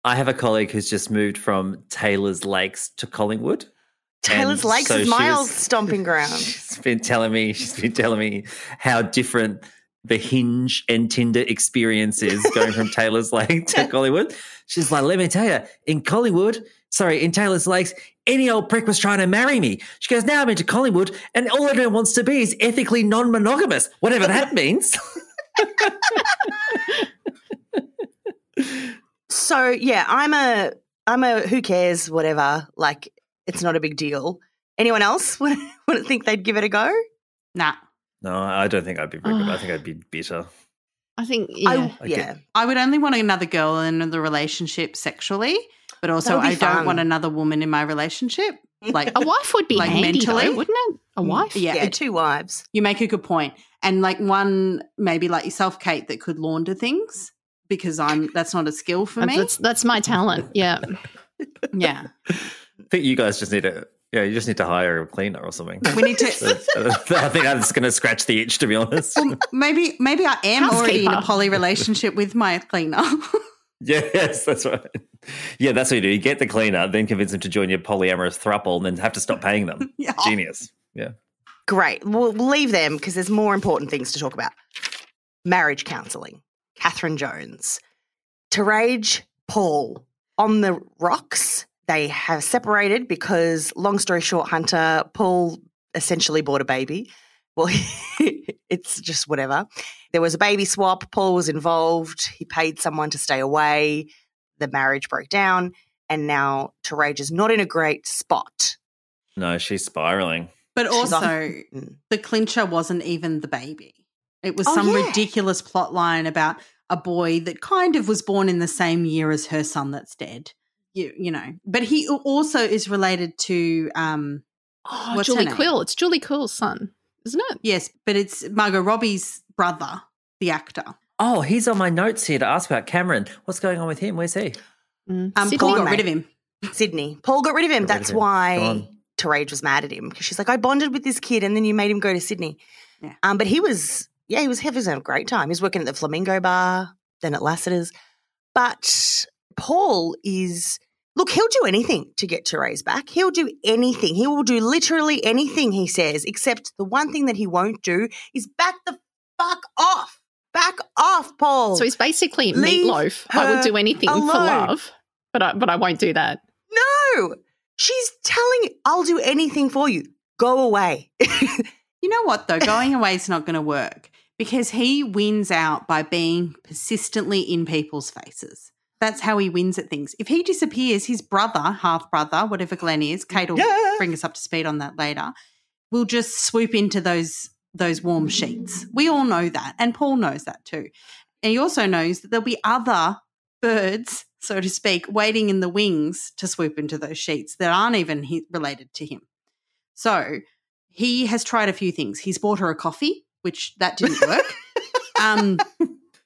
I have a colleague who's just moved from Taylor's Lakes to Collingwood. Taylor's And Lakes so is my old stomping ground. She's been telling me, she's been telling me how different the Hinge and Tinder experience is going from Taylor's Lake to Collingwood. She's like, let me tell you, in Collingwood, sorry, in Taylor's Lakes, any old prick was trying to marry me. She goes, now I'm into Collingwood, and all everyone wants to be is ethically non monogamous, whatever that means. So yeah, I'm a I'm a who cares whatever. Like it's not a big deal. Anyone else would wouldn't think they'd give it a go? Nah. no, I don't think I'd be very good. I think I'd be bitter. I think yeah. I, Okay. yeah. I would only want another girl in the relationship sexually, but also That would be I don't want another woman in my relationship. Like a wife would be Like handy, though, mentally? wouldn't it? A mm, wife. Yeah, Yeah, two wives. you make a good point. And like one maybe like yourself, Kate, that could launder things because I'm that's not a skill for me. That's that's my talent. Yeah. yeah. I think you guys just need to, yeah, you just need to hire a cleaner or something. We need to uh, I think i that's going to scratch the itch, to be honest. Well, maybe maybe I am already in a poly relationship with my cleaner. Yes, that's right. Yeah, that's what you do. You get the cleaner, then convince them to join your polyamorous thruple, and then have to stop paying them. Yeah. Genius. Yeah. Great. We'll we'll leave them because there's more important things to talk about. Marriage counselling. Catherine Jones. Terage Paul on the rocks. They have separated because, long story short, Hunter, Paul essentially bought a baby. Well, it's just whatever. There was a baby swap. Paul was involved. He paid someone to stay away. The marriage broke down. And now Terage is not in a great spot. No, she's spiraling. But She's off- also, Mm. the clincher wasn't even the baby. It was Oh, some yeah. ridiculous plot line about a boy that kind of was born in the same year as her son that's dead. You, you know, but he also is related to, um, Oh, What's her Julie name? Quill. It's Julie Quill's son, isn't it? yes, but it's Margot Robbie's brother, the actor. Oh, he's on my notes here to ask about Cameron. What's going on with him? Where's he? Um, Sydney? Paul got Gone, rid of him. Sydney. Paul got rid of him. Got rid That's of him. Why on. Terage was mad at him because she's like, I bonded with this kid and then you made him go to Sydney. Yeah. Um, but he was, yeah, he was, having a great time. He was working at the Flamingo Bar, then at Lassiter's. But Paul is, look, he'll do anything to get Terese back. He'll do anything. He will do literally anything, he says, except the one thing that he won't do is back the fuck off. Back off, Paul. So he's basically Leave meatloaf. I would her do anything for love, but I, but I won't do that. no, she's telling, you, I'll do anything for you. Go away. You know what, though? Going away is not going to work because he wins out by being persistently in people's faces. That's how he wins at things. If he disappears, his brother, half brother, whatever Glenn is, Kate will Yeah. bring us up to speed on that later, will just swoop into those those warm sheets. We all know that, and Paul knows that too. And he also knows that there'll be other birds, so to speak, waiting in the wings to swoop into those sheets that aren't even he- related to him. So he has tried a few things. He's bought her a coffee, which that didn't work. um,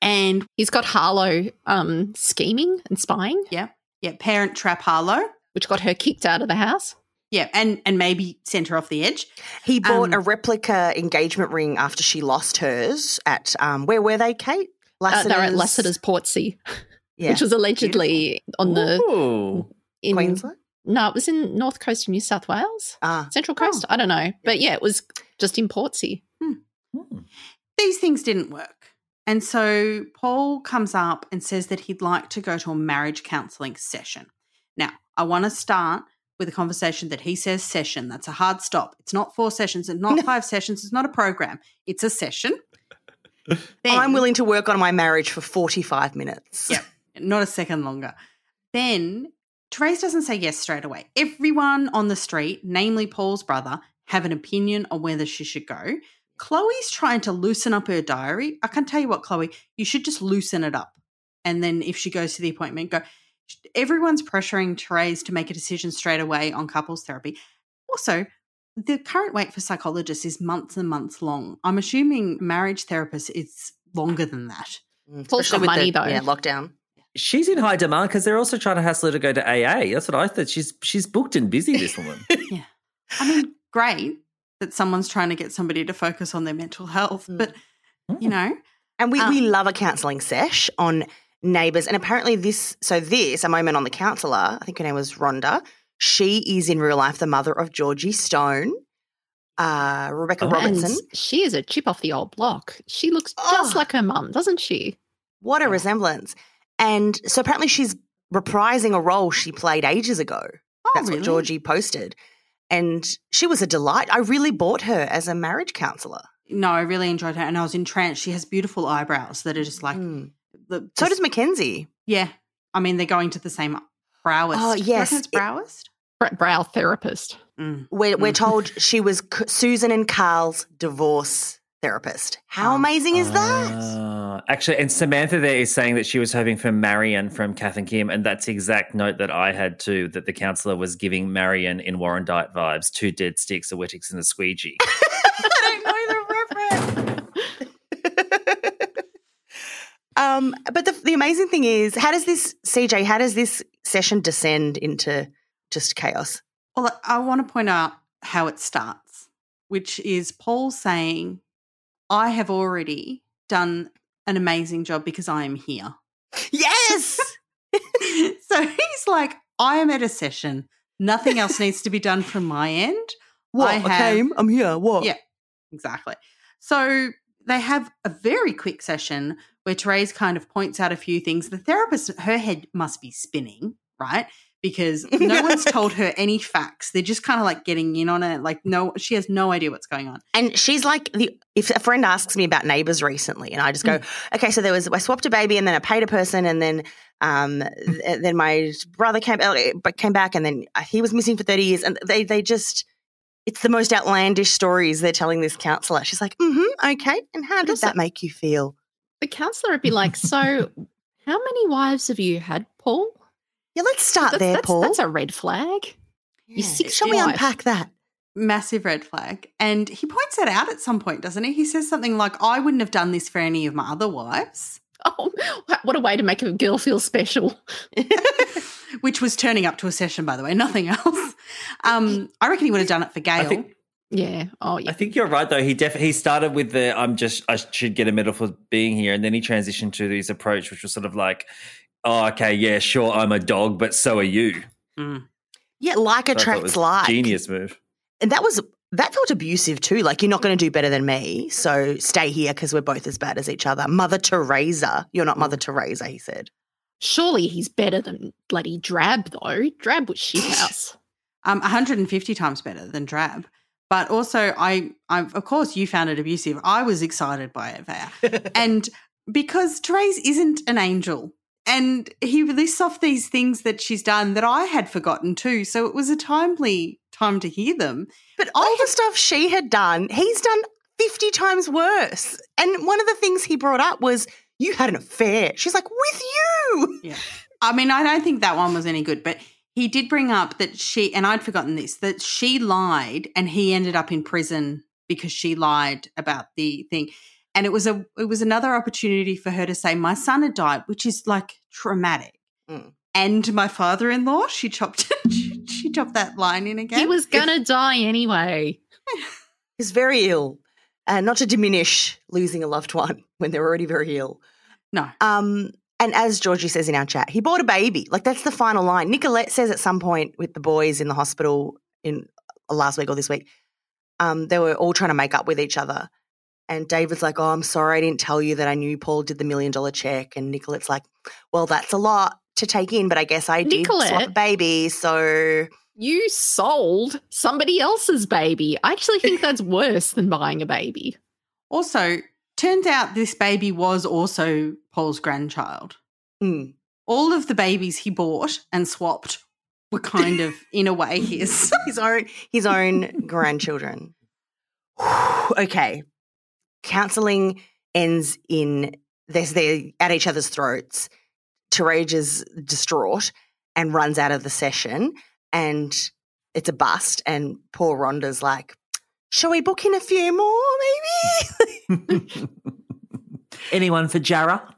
and He's got Harlow um, scheming and spying, yeah, yeah, parent trap Harlow. which got her kicked out of the house. Yeah, and and maybe sent her off the edge. He bought Um, a replica engagement ring after she lost hers at um, where were they, Kate? Uh, they're at Lassiter's- Lassiter's Portsea, yeah. which was allegedly on the Ooh. in Queensland. No, it was in North Coast of New South Wales, Ah, Central Coast. I don't know, but yeah, it was just in Portsea. Hmm. Hmm. These things didn't work. And so Paul comes up and says that he'd like to go to a marriage counseling session. Now, I want to start with a conversation that he says session. That's a hard stop. It's not four sessions, it's not five sessions, it's not a program. It's a session. I'm willing to work on my marriage for 45 minutes. Yeah. not a second longer. Then Terese doesn't say yes straight away. Everyone on the street, namely Paul's brother, have an opinion on whether she should go. Chloe's trying to loosen up her diary. I can tell you what, Chloe, you should just loosen it up. And then if she goes to the appointment, go. Everyone's pressuring Terese to make a decision straight away on couples therapy. Also, the current wait for psychologists is months and months long. I'm assuming marriage therapists is longer than that. Mm, Paul's especially with money, the- though. Yeah, lockdown. She's in high demand because they're also trying to hassle her to go to AA. That's what I thought. She's she's booked and busy. This woman. Yeah, I mean, great that someone's trying to get somebody to focus on their mental health, Mm. but you know, And we, Um, we love a counselling sesh on neighbours. And apparently, this, so this, a moment on the counsellor, I think her name was Rhonda. She is in real life the mother of Georgie Stone, uh, Rebecca Oh. Robertson. And she is a chip off the old block. She looks just Oh. like her mum, doesn't she? What a resemblance. And so apparently, she's reprising a role she played ages ago. oh, That's really? what Georgie posted. And she was a delight. I really bought her as a marriage counsellor. No, I really enjoyed her, and I was entranced. She has beautiful eyebrows that are just like Mm. the. So does Mackenzie. yeah. I mean, they're going to the same browist. Oh, Do yes. it's browist. Br- Brow therapist. Mm. We're, we're Mm. told she was Susan and Karl's divorce therapist. How amazing is that? Ah, actually, and Samantha there is saying that she was hoping for Marion from Kath and Kim, and that's the exact note that I had too. That the counsellor was giving Marion in Warren Diet vibes: two dead sticks, a Wittix, and a squeegee. I don't know the reference. um, but the, the amazing thing is, how does this, CJ, how does this session descend into just chaos? Well, I want to point out how it starts, which is Paul saying, "I have already done an amazing job because I am here." Yes! so he's like, I am at a session. Nothing else needs to be done from my end. what? I I, have- came, I'm here, what? Yeah. Exactly. So they have a very quick session where Terese kind of points out a few things. The therapist, her head must be spinning, right? Because no one's told her any facts. They're just kind of like getting in on it. Like, no, she has no idea what's going on. And she's like, the if a friend asks me about neighbors recently, and I just go, okay, so there was I swapped a baby, and then I paid a person, and then um, th- then my brother came uh, but came back, and then uh, he was missing for thirty years, and they they just. It's the most outlandish stories they're telling this counselor. She's like, mm-hmm, okay. And how does that make you feel? The counsellor would be like, So, how many wives have you had, Paul? Yeah, let's start That's, there, that's, Paul. that's a red flag. Yeah. Your sixth Shall we wife. unpack that? Massive red flag. And he points that out at some point, doesn't he? He says something like, I wouldn't have done this for any of my other wives, Oh, what a way to make a girl feel special. which was turning up to a session, by the way, nothing else. Um, I reckon he would have done it for Gail. I think Yeah. Oh, yeah. I think you're right though. He def- he started with the I'm just I should get a medal for being here, and then he transitioned to his approach, which was sort of like, oh okay, yeah, sure, I'm a dog, but so are you. Mm. Yeah, like So I thought it attracts was like. Genius move. And that was that felt abusive too. Like you're not going to do better than me, so stay here because we're both as bad as each other. Mother Teresa, you're not Mother Teresa, he said. Surely he's better than bloody Drab, though. Drab was shithouse. um, 150 times better than Drab. But also, I, I, of course, you found it abusive. I was excited by it, Vaya. and because Terese isn't an angel, and he lists off these things that she's done that I had forgotten too. So it was a timely time to hear them. But all the stuff she had done, he's done 50 times worse. And one of the things he brought up was, you had an affair. She's like, with you. Yeah. I mean, I don't think that one was any good, but he did bring up that she and I'd forgotten this that she lied and he ended up in prison because she lied about the thing. And it was a it was another opportunity for her to say my son had died, which is like traumatic. Mm. And my father-in-law, she chopped she, she chopped that line in again. He was gonna die anyway. He's very ill. And not to diminish losing a loved one when they're already very ill. no. Um, and as Georgie says in our chat, he bought a baby. Like that's the final line. Nicolette says at some point with the boys in the hospital in uh, last week or this week, um, they were all trying to make up with each other. And David's like, "Oh, I'm sorry, I didn't tell you that I knew Paul did the million dollar check." And Nicolette's like, "Well, that's a lot to take in, but I guess I did swap a baby, so You sold somebody else's baby. I actually think that's worse than buying a baby. Also, turns out this baby was also Paul's grandchild. hmm. All of the babies he bought and swapped were kind of, in a way, his. his own his own grandchildren. okay. Counseling ends in they're, they're at each other's throats. Terage is distraught and runs out of the session and it's a bust and poor Rhonda's like, shall we book in a few more maybe? Anyone for Jarrah?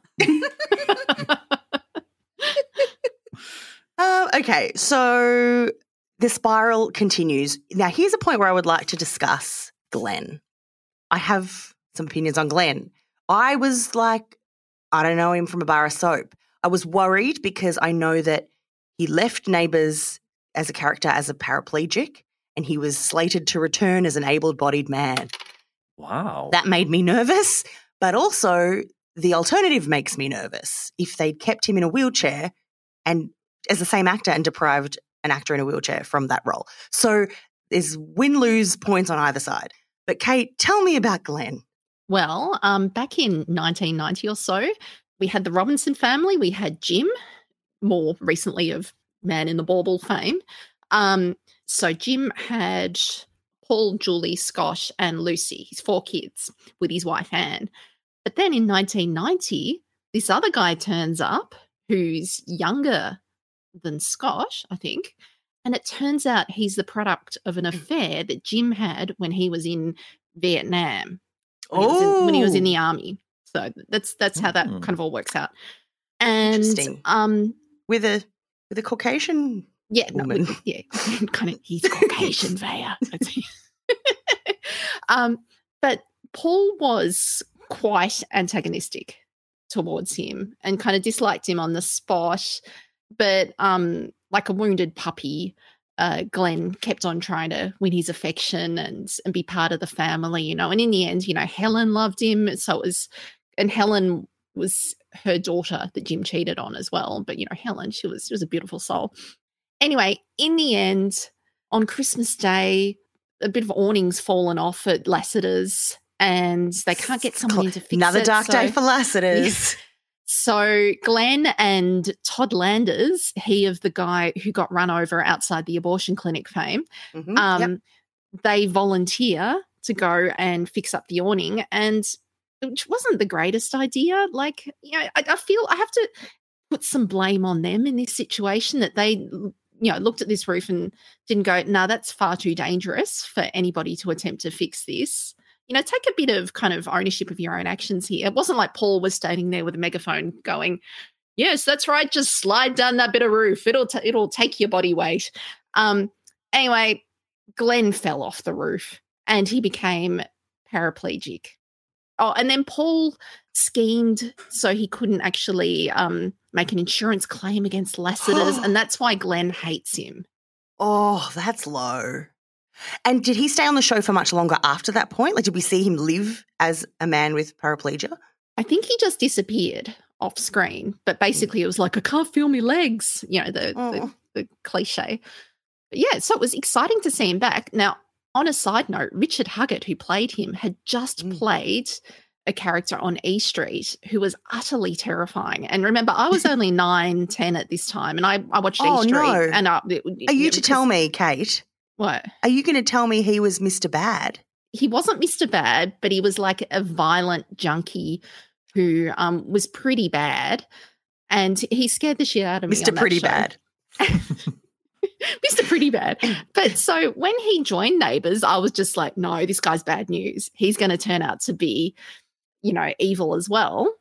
Um, okay, so the spiral continues. Now, here's a point where I would like to discuss Glenn. I have some opinions on Glenn. I was like, I don't know him from a bar of soap. I was worried because I know that he left Neighbours as a character as a paraplegic and he was slated to return as an able bodied man. Wow. That made me nervous, but also the alternative makes me nervous. If they'd kept him in a wheelchair and as the same actor and deprived an actor in a wheelchair from that role. So there's win lose points on either side. But Kate, tell me about Glenn. Well, um, back in 1990 or so, we had the Robinson family. We had Jim, more recently of Man in the Bauble fame. Um, so Jim had Paul, Julie, Scott, and Lucy, his four kids, with his wife Anne. But then in 1990, this other guy turns up who's younger than Scott, I think. And it turns out he's the product of an affair that Jim had when he was in Vietnam when, he was in, when he was in Oh. the army. So that's that's how that Mm. kind of all works out. And Interesting. um, With a with a Caucasian yeah, no, with- yeah, kind of he's Caucasian, Vaya. um, but Paul was quite antagonistic towards him and kind of disliked him on the spot. But um, like a wounded puppy, uh, Glenn kept on trying to win his affection and and be part of the family, you know. And in the end, you know, Helen loved him, so it was, and Helen was her daughter that Jim cheated on as well. But you know, Helen, she was she was a beautiful soul. Anyway, in the end, on Christmas Day, a bit of awnings fallen off at Lassiter's, and they can't get someone in to fix Another it. Another dark day for Lassiter's. so Glenn and Todd Landers, he of the guy who got run over outside the abortion clinic fame, Mhm, um, yep. they volunteer to go and fix up the awning, and which wasn't the greatest idea. Like, you know, I, I feel I have to put some blame on them in this situation that they, you know, looked at this roof and didn't go, "No, that's far too dangerous for anybody to attempt to fix this." You know, take a bit of kind of ownership of your own actions here. It wasn't like Paul was standing there with a megaphone going, "Yes, that's right. Just slide down that bit of roof. It'll t- it'll take your body weight." Um. Anyway, Glenn fell off the roof and he became paraplegic. Oh, and then Paul schemed so he couldn't actually um, make an insurance claim against Lassiter's, and that's why Glenn hates him. Oh, that's low. And did he stay on the show for much longer after that point? Like, did we see him live as a man with paraplegia? I think he just disappeared off screen, but basically it was like, I can't feel my legs, you know, the, the, Oh. the cliche. But yeah, so it was exciting to see him back. Now, on a side note, Richard Huggett, who played him, had just Mm. played a character on E Street who was utterly terrifying. And remember, I was only nine, ten at this time, and I, I watched Oh, E Street. no. And uh, Are you to tell me, Kate? What? Are you going to tell me he was Mr. Bad? he wasn't Mr. Bad, but he was like a violent junkie who um, was pretty bad. And he scared the shit out of me. Mr. Pretty. Bad. Mr. Pretty Bad. But so when he joined Neighbours, I was just like, no, this guy's bad news. He's going to turn out to be, you know, evil as well.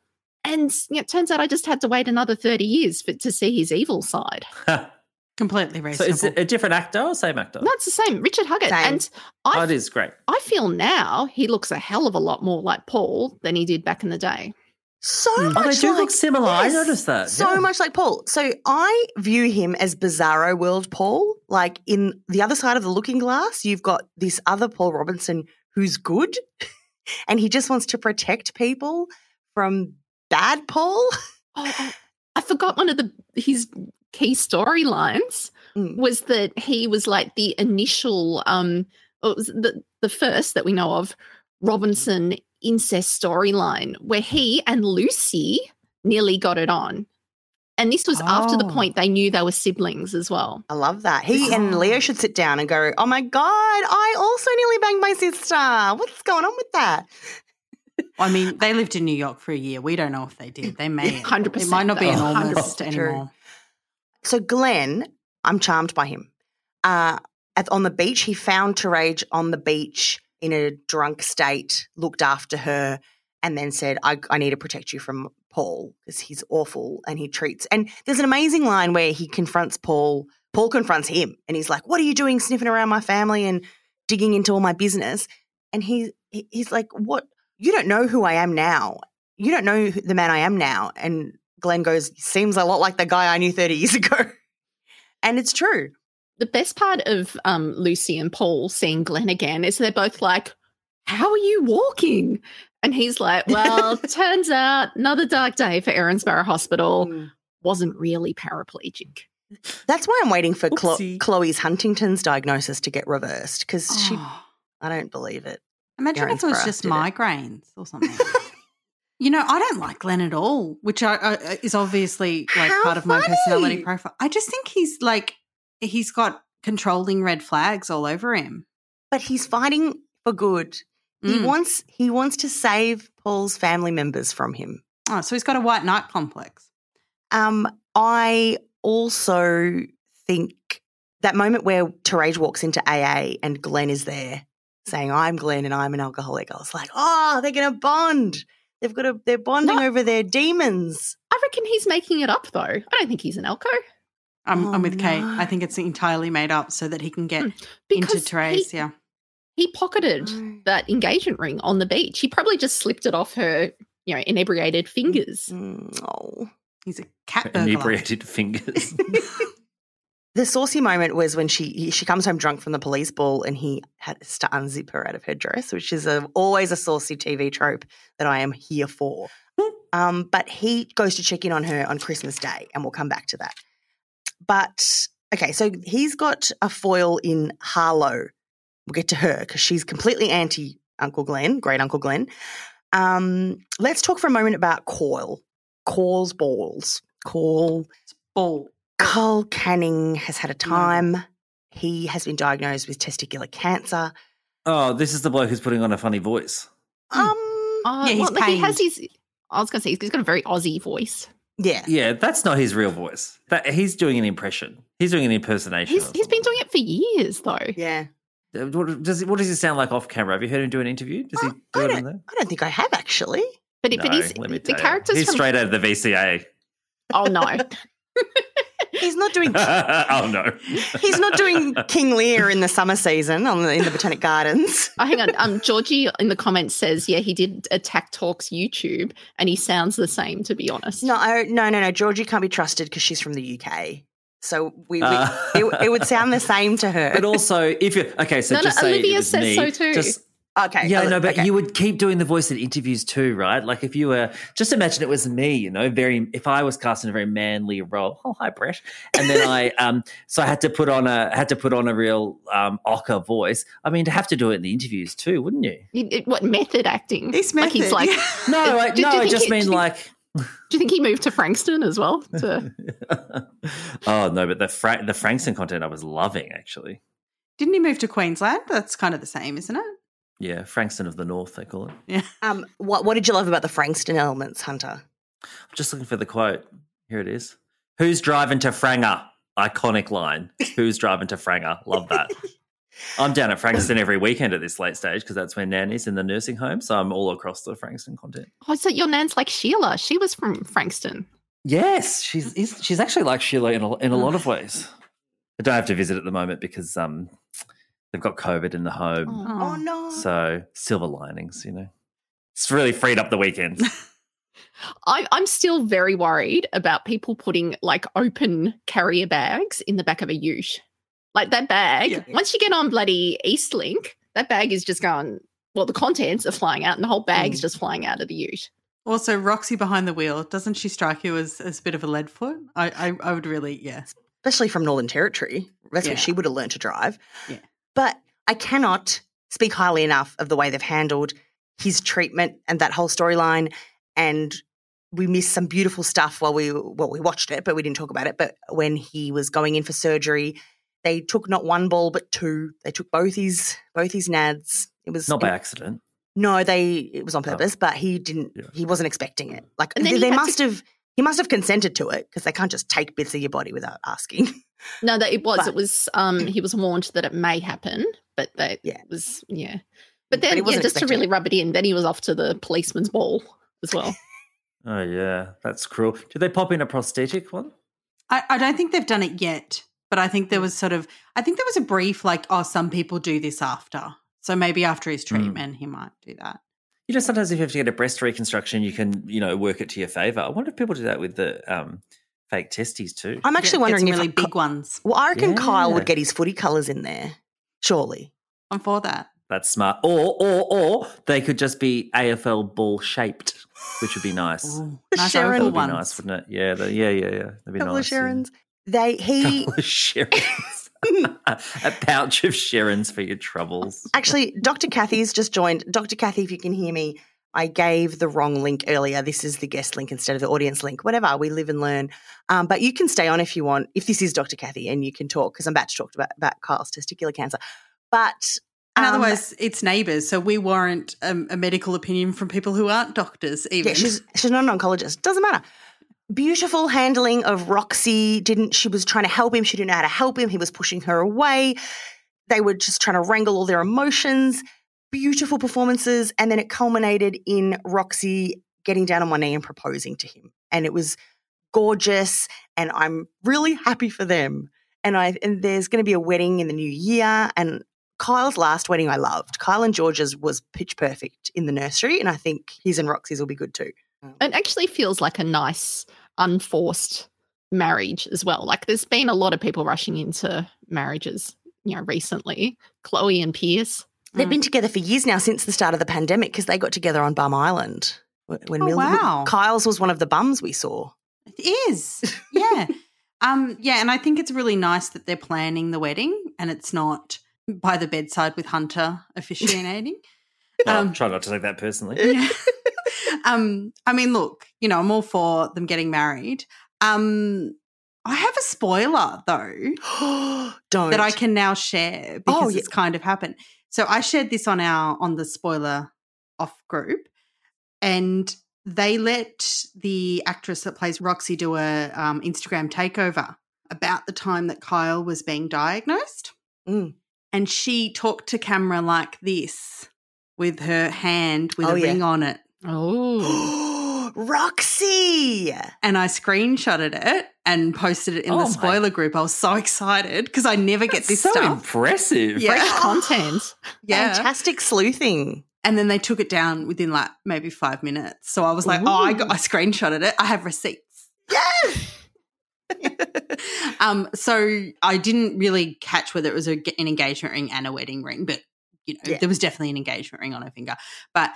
And you know, it turns out I just had to wait another 30 years for, to see his evil side. Completely reasonable. so is it a different actor or same actor? No, it's the same. Richard Huggett. Same. And oh, it is great. I feel now he looks a hell of a lot more like Paul than he did back in the day. So Oh, much they do like, look similar. I noticed that. So yeah. much like Paul. So I view him as Bizarro World Paul. Like in the other side of the looking glass, you've got this other Paul Robinson who's good and he just wants to protect people from bad Paul. Oh, oh, I forgot one of the his key storylines Mm. was that he was like the initial um it was the the first that we know of Robinson incest storyline where he and Lucy nearly got it on. And this was after the Oh. point they knew they were siblings as well. I love that. He and Leo should sit down and go, Oh my God, I also nearly banged my sister. What's going on with that? I mean, they lived in New York for a year. We don't know if they did. They may. 100% It might not be though. an 100% almost anymore. So Glenn, I'm charmed by him. Uh, at, on the beach, he found Terage on the beach in a drunk state, looked after her, and then said, I, I need to protect you from Paul because he's awful and he treats. And there's an amazing line where he confronts Paul. Paul confronts him and he's like, What are you doing sniffing around my family and digging into all my business? And he, he- he's like, What? You don't know who I am now. You don't know the man I am now. And Glenn goes, Seems a lot like the guy I knew 30 years ago. And it's true. The best part of um, Lucy and Paul seeing Glenn again is they're both like, How are you walking? And he's like, Well, turns out another dark day for Erinsborough Hospital. Wasn't really paraplegic. That's why I'm waiting for Chlo- Oopsie. Chloe's Huntington's diagnosis to get reversed because she, Oh. I don't believe it. Imagine if it was Erinsborough just did it. migraines or something. you know, I don't like Glenn at all, which I, I, is obviously like How part of my personality profile. I just think he's like he's got controlling red flags all over him. But he's fighting for good. He Mm. wants he wants to save Paul's family members from him. Oh, so he's got a white knight complex. Um, I also think that moment where Terage walks into AA and Glenn is there saying, I'm Glenn and I'm an alcoholic. I was like, oh, they're gonna bond. They've got a they're bonding No. over their demons. I reckon he's making it up though. I don't think he's an Elko. I'm, Oh, I'm with Kate. no. I think it's entirely made up so that he can get Hmm. into Because Terese. he, Yeah. he pocketed No. that engagement ring on the beach. He probably just slipped it off her, you know, inebriated fingers. Mm, oh. He's a cat burglar. Inebriated fingers. The saucy moment was when she she comes home drunk from the police ball and he has to unzip her out of her dress, which is a, always a saucy TV trope that I am here for. um, but he goes to check in on her on Christmas Day, and we'll come back to that. But okay, so he's got a foil in Harlow. We'll get to her because she's completely anti Uncle Glenn, great Uncle Glenn. Um, let's talk for a moment about Coil. Coil's balls. Coil Ball. Carl Canning has had a time. He has been diagnosed with testicular cancer. oh, this is the bloke who's putting on a funny voice. Um, Uh, Yeah, he's well, he has his. I was going to say he's got a very Aussie voice. yeah. Yeah, that's not his real voice. That he's doing an impression. He's doing an impersonation. He's he's been doing it for years though. Yeah. Uh, What does it, what does he sound like off camera? Have you heard him do an interview? Does he Oh, do I it don't- on there? I don't think I have actually. But, it but he's let me the you. characters He's from. straight out of the VCA. Oh no! He's not doing oh no! he's not doing King Lear in the summer season on the, in the Botanic Gardens. oh, hang on. Um, Georgie in the comments says, yeah, he did Attack Talks YouTube, and he sounds the same. To be honest, No, I, no, no, no. Georgie can't be trusted because she's from the UK. So we, we Uh, it, it would sound the same to her. But also, if you okay, so No, no, just say Olivia it says me, so too. Just, okay. yeah, no, but okay. you would keep doing the voice in interviews too, right? Like if you were, just imagine it was me, you know, very. If I was cast in a very manly role, oh hi Brett, and then I, um, so I had to put on a had to put on a real um ocker voice. I mean, to have to do it in the interviews too, wouldn't you? You- it- what method acting? This Like he's method, like, yeah. No, I, Do- do no, you I just he- mean do like. do you think he moved to Frankston as well? To, oh no, but the Fra- the Frankston content I was loving actually. Didn't he move to Queensland? That's kind of the same, isn't it? Yeah, Frankston of the North, they call it. um, what what did you love about the Frankston elements, Hunter? I'm just looking for the quote. Here it is. Who's driving to Franger? iconic line. Who's driving to Franger? Love that. I'm down at Frankston every weekend at this late stage because that's where Nan is in the nursing home. So I'm all across the Frankston content. Oh, so your nan's like Sheila. She was from Frankston. Yes, she's she's actually like Sheila in a, in a lot of ways. I don't have to visit at the moment because um they've got COVID in the home. Oh, no. So silver linings, you know. It's really freed up the weekends. I, I'm still very worried about people putting like open carrier bags in the back of a ute. Like that bag, Yeah. once you get on bloody Eastlink, that bag is just going, well, the contents are flying out and the whole bag's Mm. just flying out of the ute. Also, Roxy behind the wheel, doesn't she strike you as, as a bit of a lead foot? I, I, I would really, yeah. especially from Northern Territory. That's Yeah. where she would have learned to drive. Yeah. But I cannot speak highly enough of the way they've handled his treatment and that whole storyline. And we missed some beautiful stuff while we well we watched it, but we didn't talk about it. But when he was going in for surgery, they took not one ball but two. They took both his both his nads. It was Not by accident. no, they it was on Oh. purpose, but he didn't. Yeah. He wasn't expecting it. Like they, they had to- must have. He must have consented to it because they can't just take bits of your body without asking. No, that it was. But- it was. Um, he was warned that it may happen, but that Yeah. was yeah. But But then, he yeah, wasn't just to really rub it in, then he was off to the policeman's ball as well. Oh yeah, that's cruel. Did they pop in a prosthetic one? I, I don't think they've done it yet, but I think there was sort of, I think there was a brief like, oh, some people do this after. So maybe after his treatment, he might do that. You know, sometimes if you have to get a breast reconstruction, you can, you know, work it to your favor. I wonder if people do that with the um, fake testes too. I'm actually get wondering some if really Ky- big ones. Well, I reckon Kyle would get his footy colours in there. Surely. I'm for that. That's smart. Or, or, or they could just be AFL ball shaped, which would be nice. Ooh, The nice Sherrin- That would be ones. nice, wouldn't it? Yeah, the, yeah, yeah, yeah. That'd be couple nice. of yeah. They he Couple of Sherrins. a pouch of Sherrins for your troubles. actually Dr. Kathy's just joined. Dr. Kathy, if you can hear me, I gave the wrong link earlier. This is the guest link instead of the audience link. Whatever, we live and learn. Um, but you can stay on if you want, if this is Dr. Kathy, and you can talk because I'm about to talk about, about Kyle's testicular cancer. But And um, otherwise, it's neighbours, so we warrant um, a medical opinion from people who aren't doctors. Even Yeah, she's she's not an oncologist. Doesn't matter. Beautiful handling of Roxy. Didn't she was trying to help him. She didn't know how to help him. He was pushing her away. They were just trying to wrangle all their emotions. Beautiful performances, and then it culminated in Roxy getting down on one knee and proposing to him, and it was gorgeous. And I'm really happy for them. And I and there's going to be a wedding in the new year, and Kyle's last wedding I loved. Kyle and George's was pitch perfect in the nursery, and I think his and Roxy's will be good too. Mm. It actually feels like a nice, unforced marriage as well. Like there's been a lot of people rushing into marriages, you know, recently. Chloe and Pierce. They've Mm. been together for years now since the start of the pandemic because they got together on Bum Island. When Oh, Mil- wow. Kyle's was one of the bums we saw. It is. Yeah. um, yeah, and I think it's really nice that they're planning the wedding and it's not by the bedside with Hunter officiating. Well, Um, try not to take that personally. Yeah. um, I mean, look, you know, I'm all for them getting married. Um, I have a spoiler though Don't. that I can now share because Oh, yeah. it's kind of happened. So I shared this on our on the spoiler off group, and they let the actress that plays Roxy do a um, Instagram takeover about the time that Kyle was being diagnosed, Mm. and she talked to camera like this with her hand with Oh, a yeah. ring on it. Oh. Roxy. And I screenshotted it and posted it in Oh the my- spoiler group. I was so excited because I never get this so stuff. impressive. Yeah. Fresh content. Yeah. Fantastic sleuthing. And then they took it down within like maybe five minutes. So I was like, oh, I, got, I screenshotted it. I have receipts. Yes. Um, so I didn't really catch whether it was a, an engagement ring and a wedding ring, but you know, Yeah. there was definitely an engagement ring on her finger. But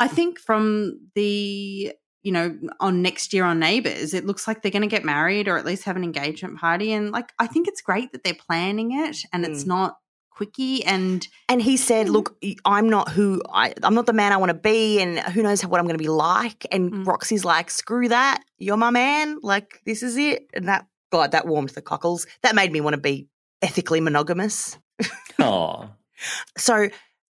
I think from the you know on next year on Neighbours, it looks like they're going to get married or at least have an engagement party. And like, I think it's great that they're planning it and it's Mm. not quickie and And he said, "Look, I'm not who I. I'm not the man I want to be, and who knows what I'm going to be like." And Mm. Roxy's like, "Screw that! You're my man. Like this is it." And that God, that warmed the cockles. That made me want to be ethically monogamous. Oh, So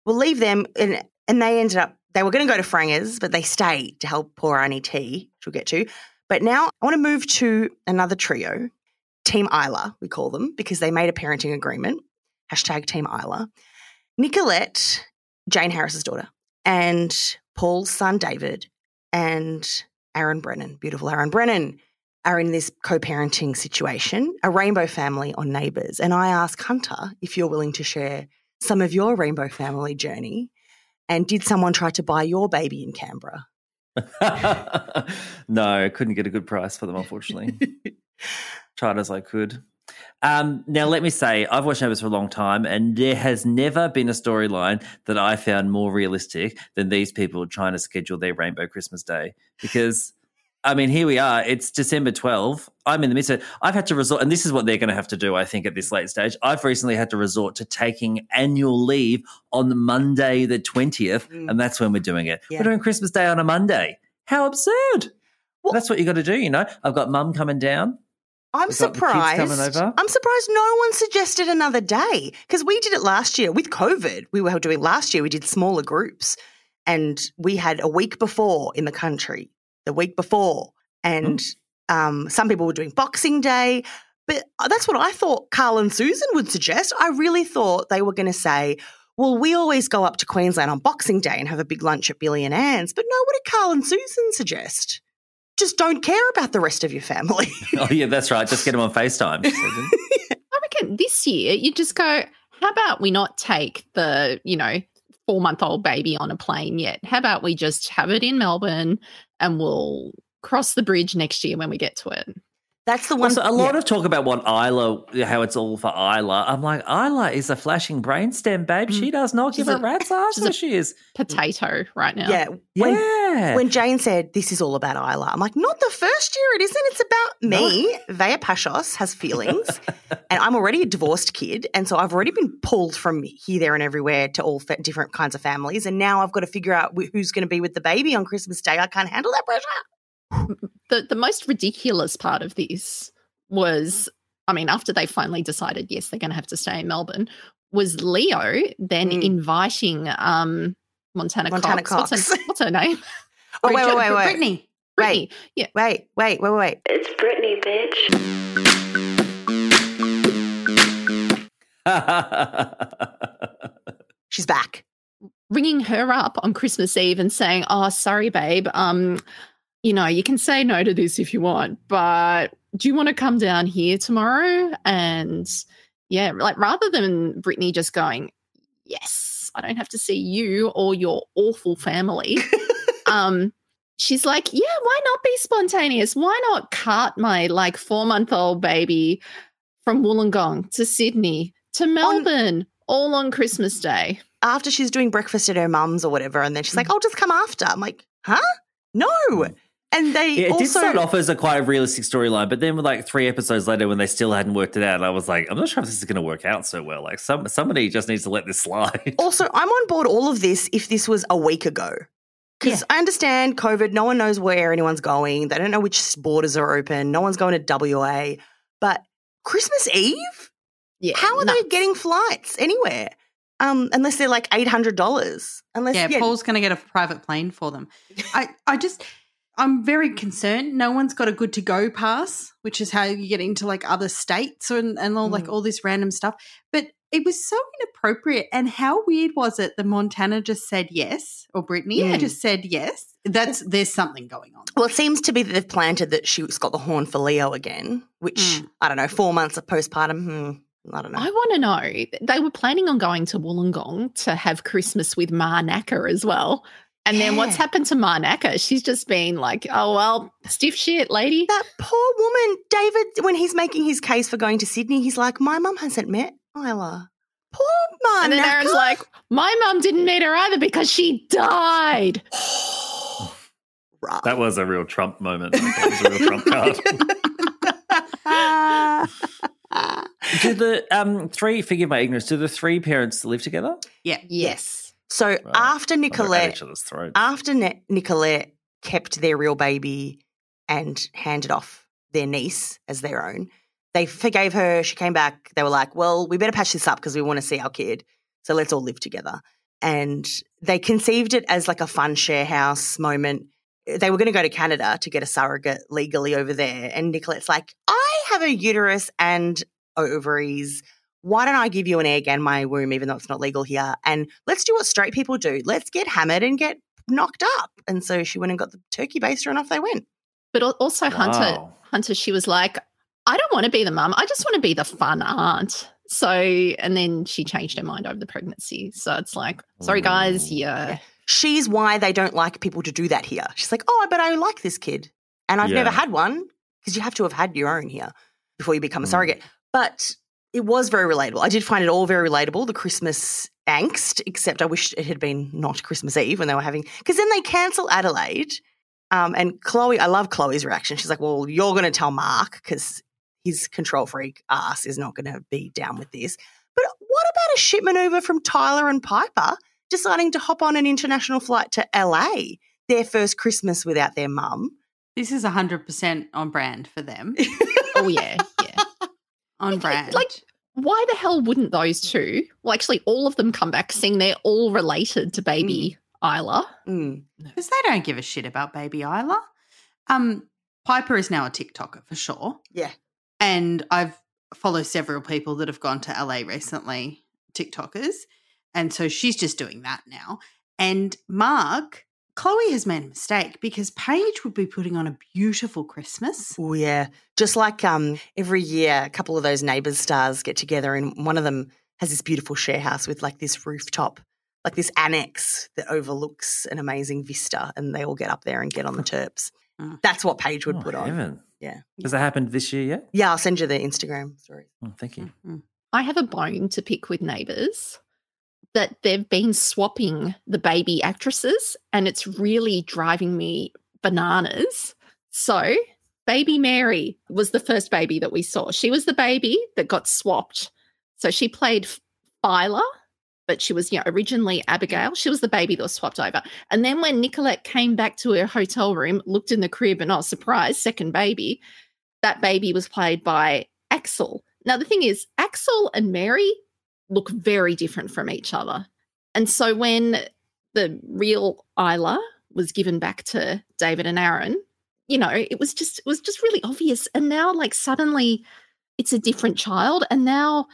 we'll leave them, and and they ended up. They were going to go to Frangers, but they stayed to help poor Annie T, which we'll get to. But now I want to move to another trio, Team Isla, we call them, because they made a parenting agreement. Hashtag Team Isla. Nicolette, Jane Harris's daughter, and Paul's son David, and Aaron Brennan, beautiful Aaron Brennan, are in this co parenting situation, a rainbow family on Neighbours. And I ask Hunter if you're willing to share some of your rainbow family journey. And did someone try to buy your baby in Canberra? no, couldn't get a good price for them, unfortunately. Tried as I could. Um, now, let me say, I've watched Neighbours for a long time, and there has never been a storyline that I found more realistic than these people trying to schedule their Rainbow Christmas Day. Because, I mean, here we are. It's December 12. I'm in the midst of it. I've had to resort, and this is what they're going to have to do, I think, at this late stage. I've recently had to resort to taking annual leave on Monday, the 20th, Mm. and that's when we're doing it. Yeah. We're doing Christmas Day on a Monday. How absurd! Well- that's what you got to do, you know. I've got mum coming down. I'm We've got the kids surprised. I'm surprised no one suggested another day because we did it last year with COVID. We were doing last year. We did smaller groups, and we had a week before in the country, the week before, and um, some people were doing Boxing Day. But uh, that's what I thought Karl and Susan would suggest. I really thought they were going to say, well, we always go up to Queensland on Boxing Day and have a big lunch at Billy and Ann's. But no, what did Karl and Susan suggest? Just don't care about the rest of your family. Oh yeah, that's right. Just get them on FaceTime. I reckon this year you just go, how about we not take the, you know, four month old baby on a plane yet? How about we just have it in Melbourne and we'll cross the bridge next year when we get to it? That's the one. Also, a lot yeah. of talk about what Isla, how it's all for Isla. I'm like, Isla is a flashing brainstem, babe. Mm. She does not give a, a- rat's ass she's where she is. Potato right now. Yeah. When, Yeah. when Jane said, This is all about Isla, I'm like, Not the first year, it isn't. It's about me. Vea Pashos has feelings, and I'm already a divorced kid. And so I've already been pulled from here, there, and everywhere to all different kinds of families. And now I've got to figure out wh- who's going to be with the baby on Christmas Day. I can't handle that pressure. The the most ridiculous part of this was I mean, after they finally decided yes, they're gonna have to stay in Melbourne, was Leo then Mm. inviting um Montana, Montana Cox. What's, her, what's her name? Oh, wait, wait, wait, wait. Brittany. Brittany. Yeah. Wait, wait, wait, wait. It's Brittany, bitch. She's back. ringing her up on Christmas Eve and saying, "Oh, sorry, babe. Um, you know, you can say no to this if you want, but do you want to come down here tomorrow?" And yeah, like rather than Brittany just going, "Yes, I don't have to see you or your awful family," um, she's like, "Yeah, why not be spontaneous? Why not cart my like four month old baby from Wollongong to Sydney to Melbourne?" all on Christmas Day. After she's doing breakfast at her mum's or whatever, and then she's like, I'll just come after. I'm like, Huh? No. And they Yeah, it also. did start off as a quite a realistic storyline, but then with like three episodes later, when they still hadn't worked it out, I was like, I'm not sure if this is going to work out so well. Like, some somebody just needs to let this slide. Also, I'm on board all of this if this was a week ago. Because I understand COVID, no one knows where anyone's going. They don't know which borders are open. No one's going to WA. But Christmas Eve? Yeah, How are they getting flights anywhere? Um, unless they're like $800. Unless, Yeah, Paul's going to get a private plane for them. I, I just, I'm very concerned. No one's got a good to go pass, which is how you get into like other states and, and all Mm. like all this random stuff. But it was so inappropriate. And how weird was it that Montana just said yes, or Brittany Mm. just said yes? That's there's something going on. Well, it seems to be that they've planted that she's got the horn for Leo again, which, Mm. I don't know, four months of postpartum. Hmm, I don't know. I want to know. They were planning on going to Wollongong to have Christmas with Ma Naka as well. And then what's happened to Ma Naka? She's just been like, oh, well, stiff shit, lady. That poor woman, David, when he's making his case for going to Sydney, he's like, My mum hasn't met Isla. Poor mum. and then Aaron's like, my mum didn't meet her either because she died. That was a real Trump moment. That was a real Trump card. do the um three? Forgive my ignorance. Do the three parents live together? Yeah. Yes. So after Nicolette, each other's throats. after Ni- Nicolette kept their real baby and handed off their niece as their own, they forgave her. She came back. They were like, well, we better patch this up because we want to see our kid. So let's all live together. And they conceived it as like a fun share house moment. they were going to go to Canada to get a surrogate legally over there. And Nicolette's like, I have a uterus and ovaries. Why don't I give you an egg and my womb, even though it's not legal here? And let's do what straight people do. Let's get hammered and get knocked up. And so she went and got the turkey baster and off they went. But also, Hunter, Wow. Hunter, she was like, I don't want to be the mum. I just want to be the fun aunt. So, and then she changed her mind over the pregnancy. So it's like, sorry, guys, yeah. She's why they don't like people to do that here. She's like, oh, but I like this kid. And I've never had one because you have to have had your own here before you become a Mm. surrogate. But it was very relatable. I did find it all very relatable, the Christmas angst, except I wish it had been not Christmas Eve when they were having, because then they cancel Adelaide. Um, and Chloe, I love Chloe's reaction. She's like, well, you're going to tell Mark because his control freak ass is not going to be down with this. But what about a shipment maneuver from Tyler and Piper deciding to hop on an international flight to LA, their first Christmas without their mum? This is 100% on brand for them. Oh, yeah. On Like- brand. like- Why the hell wouldn't those two, well, actually, all of them come back saying they're all related to baby Isla? Mm. Because they don't give a shit about baby Isla. Um, Piper is now a TikToker for sure. Yeah. And I've followed several people that have gone to LA recently, TikTokers. And so she's just doing that now. And Mark, Chloe has made a mistake because Paige would be putting on a beautiful Christmas. Oh yeah, just like um, every year, a couple of those neighbours stars get together, and one of them has this beautiful share house with like this rooftop, like this annex that overlooks an amazing vista, and they all get up there and get on the terps. Mm. That's what Paige would Oh, put on. Yeah. Has that happened this year yet? Yeah, I'll send you the Instagram story. Oh, thank you. Mhm. I have a bone to pick with neighbours that they've been swapping the baby actresses, and it's really driving me bananas. So, baby Mary was the first baby that we saw. She was the baby that got swapped. So, she played Phyla, but she was you know, originally Abigail. She was the baby that was swapped over. And then when Nicolette came back to her hotel room, looked in the crib, and oh, surprise, second baby, that baby was played by Axel. Now, the thing is, Axel and Mary look very different from each other. And so when the real Isla was given back to David and Aaron, you know, it was just it was just really obvious. And now like suddenly it's a different child. And now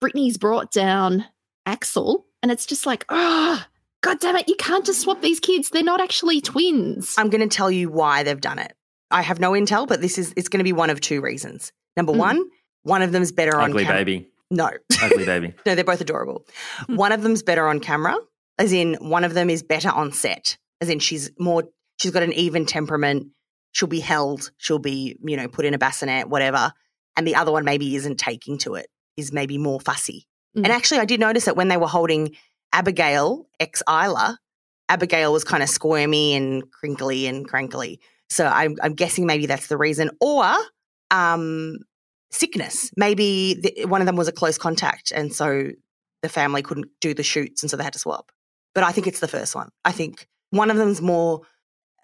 Brittany's brought down Axel. And it's just like, oh, God damn it, you can't just swap these kids. They're not actually twins. I'm going to tell you why they've done it. I have no intel, but this is it's going to be one of two reasons. Number Mm. one, one of them's better on Ugly camera. baby. No, Ugly baby. no, they're both adorable. one of them's better on camera, as in one of them is better on set, as in she's more, she's got an even temperament. She'll be held, she'll be, you know, put in a bassinet, whatever. And the other one maybe isn't taking to it, is maybe more fussy. Mm. And actually, I did notice that when they were holding Abigail, ex Isla, Abigail was kind of squirmy and crinkly and crankly. So I'm, I'm guessing maybe that's the reason. Or um, sickness. Maybe the, one of them was a close contact, and so the family couldn't do the shoots, and so they had to swap. But I think it's the first one. I think one of them's more.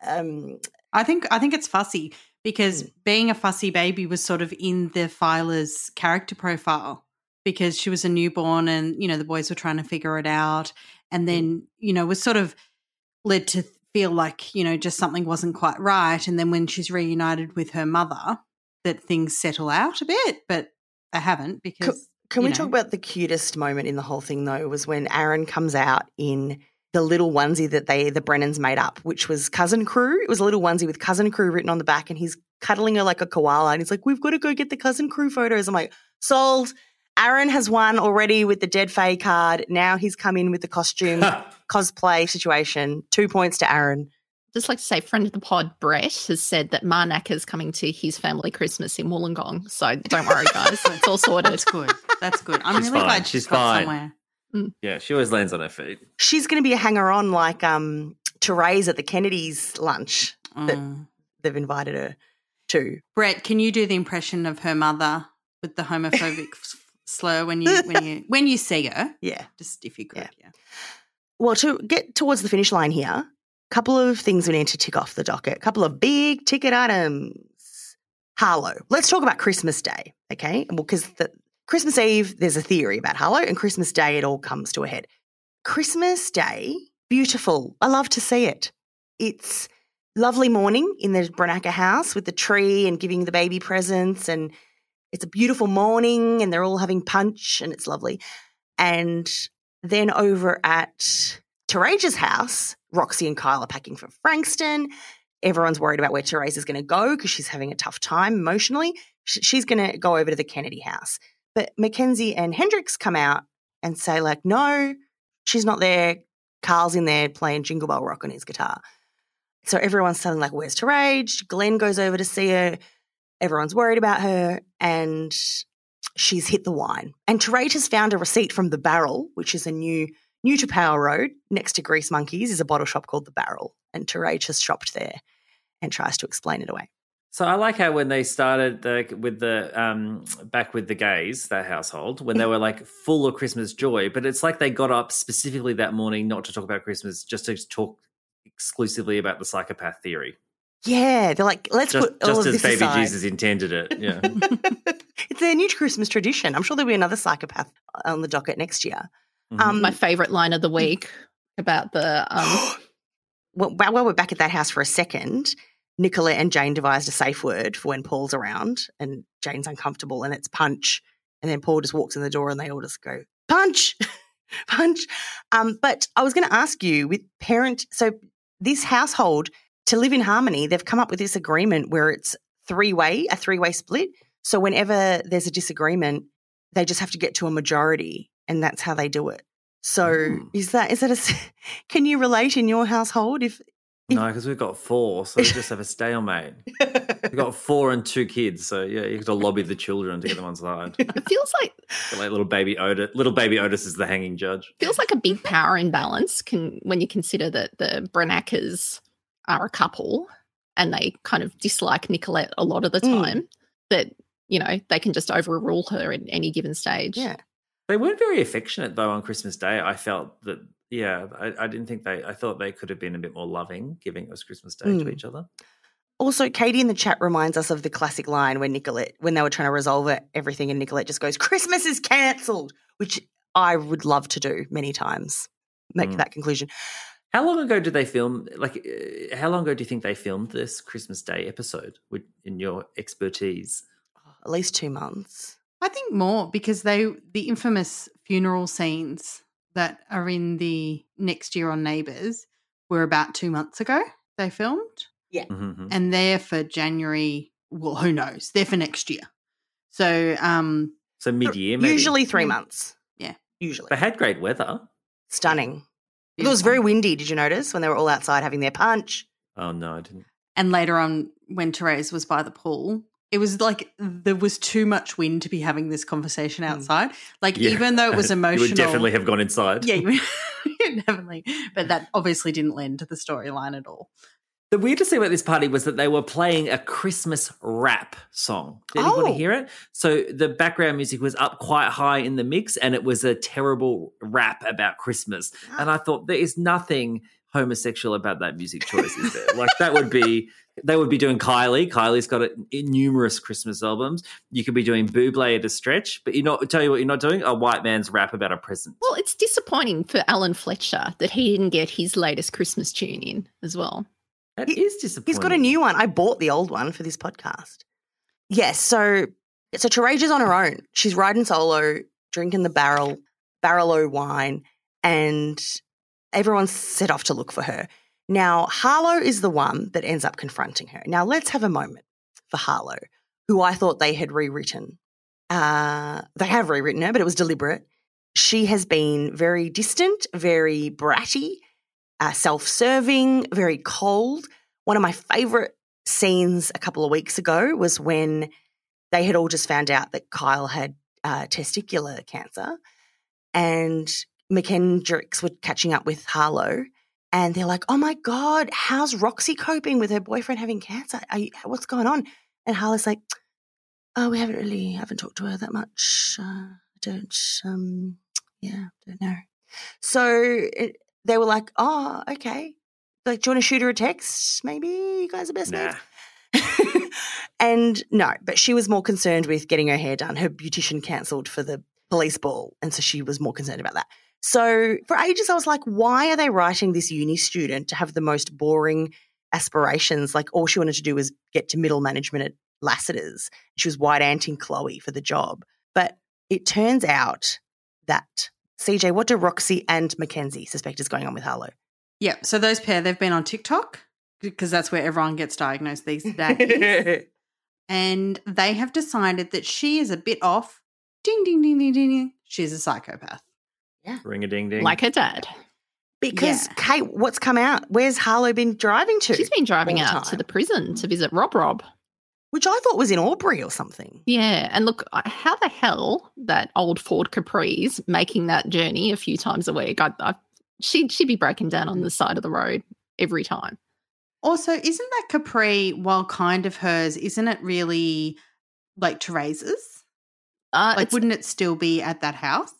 Um, I think I think it's fussy because being a fussy baby was sort of in the filer's character profile because she was a newborn and you know the boys were trying to figure it out and then you know was sort of led to feel like you know just something wasn't quite right and then when she's reunited with her mother that things settle out a bit but they haven't because can you we know. talk about the cutest moment in the whole thing though? Was when Aaron comes out in the little onesie that they the Brennans made up, which was cousin crew. It was a little onesie with cousin crew written on the back, and he's cuddling her like a koala, and he's like, "We've got to go get the cousin crew photos." I'm like, sold. Aaron has won already with the dead Faye card. Now he's come in with the costume cosplay situation. Two points to Aaron. Just like to say, friend of the pod, Brett, has said that Marnak is coming to his family Christmas in Wollongong. So don't worry, guys. it's all sorted. that's good that's good i'm She's really fine. glad she's She's got fine. somewhere Yeah, she always lands on her feet. She's going to be a hanger on like um, Terese at the Kennedys' lunch that Mm. they've invited her to. Brett, can you do the impression of her mother with the homophobic slur when you when you when you see her? Yeah. Just if you could, yeah. Well, to get towards the finish line here, a couple of things we need to tick off the docket. A couple of big ticket items. Harlow. Let's talk about Christmas Day, okay? Well, because Christmas Eve, there's a theory about Harlow, and Christmas Day, it all comes to a head. Christmas Day, beautiful. I love to see it. It's lovely morning in the Branaka house with the tree and giving the baby presents. And it's a beautiful morning and they're all having punch and it's lovely. And then over at Teresa's house, Roxy and Kyle are packing for Frankston. Everyone's worried about where Teresa's going to go because she's having a tough time emotionally. She's going to go over to the Kennedy house. But Mackenzie and Hendrix come out and say, like, no, she's not there. Karl's in there playing Jingle Bell Rock on his guitar. So everyone's telling, like, where's Terage? Glenn goes over to see her. Everyone's worried about her. And she's hit the wine. And Terage has found a receipt from The Barrel, which is a new, new to Power Road next to Grease Monkeys, is a bottle shop called The Barrel. And Terage has shopped there and tries to explain it away. So I like how when they started the, with the um, back with the gays, that household, when they were like full of Christmas joy, but it's like they got up specifically that morning not to talk about Christmas, just to talk exclusively about the psychopath theory. Yeah, they're like, let's Just, put all just as this baby aside. Jesus intended it. Yeah. It's their new Christmas tradition. I'm sure there'll be another psychopath on the docket next year. Mhm. Um, My favorite line of the week about the um, well, while while we're back at that house for a second, Nicola and Jane devised a safe word for when Paul's around and Jane's uncomfortable and it's punch. And then Paul just walks in the door and they all just go, punch, punch. Um, but I was going to ask you with parent, so this household, to live in harmony, they've come up with this agreement where it's three way, a three way split. So whenever there's a disagreement, they just have to get to a majority and that's how they do it. So Mm. is that, is that a can you relate in your household if, no, because we've got four, so we just have a stalemate. We've got four and two kids, so yeah, you have got to lobby the children to get them on side. it feels like like little baby Otis, little baby Otis is the hanging judge. feels like a big power imbalance can when you consider that the Branakas are a couple and they kind of dislike Nicolette a lot of the Mm. time. That you know they can just overrule her at any given stage. yeah. They weren't very affectionate though on Christmas Day. I felt that yeah, I, I didn't think they I thought they could have been a bit more loving, giving us Christmas Day to Mm. each other. Also, Katie in the chat reminds us of the classic line when Nicolette, when they were trying to resolve it, everything, and Nicolette just goes, Christmas is cancelled, which I would love to do many times, make Mm. that conclusion. How long ago did they film? Like, uh, how long ago do you think they filmed this Christmas Day episode? With, in your expertise, At least two months. I think more because they the infamous funeral scenes that are in the next year on Neighbours were about two months ago. They filmed, Mhm. and they're for January. Well, who knows? They're for next year. So, um, so mid year. Usually three months. Yeah. Usually. they had great weather. Stunning. It was very windy. Did you notice when they were all outside having their punch? Oh no, I didn't. And later on, when Terese was by the pool, it was like there was too much wind to be having this conversation hmm. outside. Like Yeah. even though it was emotional, you would definitely have gone inside. yeah, you would- definitely. But that obviously didn't lend to the storyline at all. The weirdest thing about this party was that they were playing a Christmas rap song. Did anybody Oh. hear it? So the background music was up quite high in the mix, and it was a terrible rap about Christmas. And I ah. thought there is nothing homosexual about that music choice, is there? like that would be they would be doing Kylie. Kylie's got it in numerous Christmas albums. You could be doing Buble at a stretch, but you not tell you what, you're not doing a white man's rap about a present. Well, it's disappointing for Alan Fletcher that he didn't get his latest Christmas tune in as well. That He- is disappointing. He's got a new one. I bought the old one for this podcast. Yes, so so Terage is on her own. She's riding solo, drinking the barrel barrel o wine, and everyone's set off to look for her. Now, Harlow is the one that ends up confronting her. Now, let's have a moment for Harlow, who I thought they had rewritten. Uh, they have rewritten her, but it was deliberate. She has been very distant, very bratty, uh, self serving, very cold. One of my favorite scenes a couple of weeks ago was when they had all just found out that Kyle had uh, testicular cancer and McKendricks were catching up with Harlow and they're like, oh my God, how's Roxy coping with her boyfriend having cancer? Are you, what's going on? And Harlow's like, oh, we haven't really, haven't talked to her that much. Uh, I don't, um, yeah, don't know. So it, they were like, oh, okay. Like, do you want to shoot her a text? Maybe you guys are best Nah. mates. and no, but she was more concerned with getting her hair done. Her beautician cancelled for the police ball. And so she was more concerned about that. So for ages, I was like, why are they writing this uni student to have the most boring aspirations. Like all she wanted to do was get to middle management at Lassiter's. She was white anting Chloe for the job. But it turns out that CJ, what do Roxy and Mackenzie suspect is going on with Harlow? Yeah. So those pair, they've been on TikTok because that's where everyone gets diagnosed these days. and they have decided that she is a bit off. Ding, ding, ding, ding, ding, ding. She's a psychopath. Ring a ding ding. Like her dad. Because Yeah. Kate, what's come out? Where's Harlow been driving to? She's been driving all the out to the prison to visit Rob Rob. which I thought was in Aubrey or something. Yeah, and look, how the hell that old Ford Caprice making that journey a few times a week? I, I, she'd she'd be breaking down on the side of the road every time. Also, isn't that Capri, while kind of hers, isn't it really like Teresa's? Uh, Like, wouldn't it still be at that house?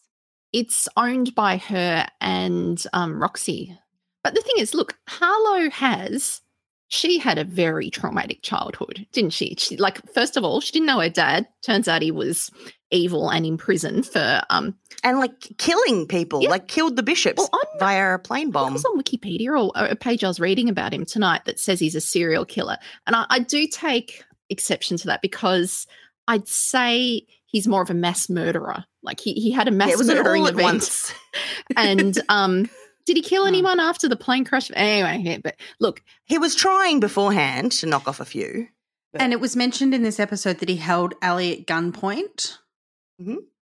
It's owned by her and um, Roxy. But the thing is, look, Harlow has she had a very traumatic childhood, didn't she? She like first of all, she didn't know her dad. Turns out he was evil and in prison for um And like killing people, Yeah. like killed the bishops Well, I'm- via a plane bomb. was on Wikipedia or a page I was reading about him tonight that says he's a serial killer. And I, I do take exception to that because I'd say he's more of a mass murderer. Like he, he had a mass Yeah, it was murdering all at event. once. and um did he kill Hmm. anyone after the plane crash? Anyway, yeah, but look, He was trying beforehand to knock off a few. And it was mentioned in this episode that he held Allie at gunpoint.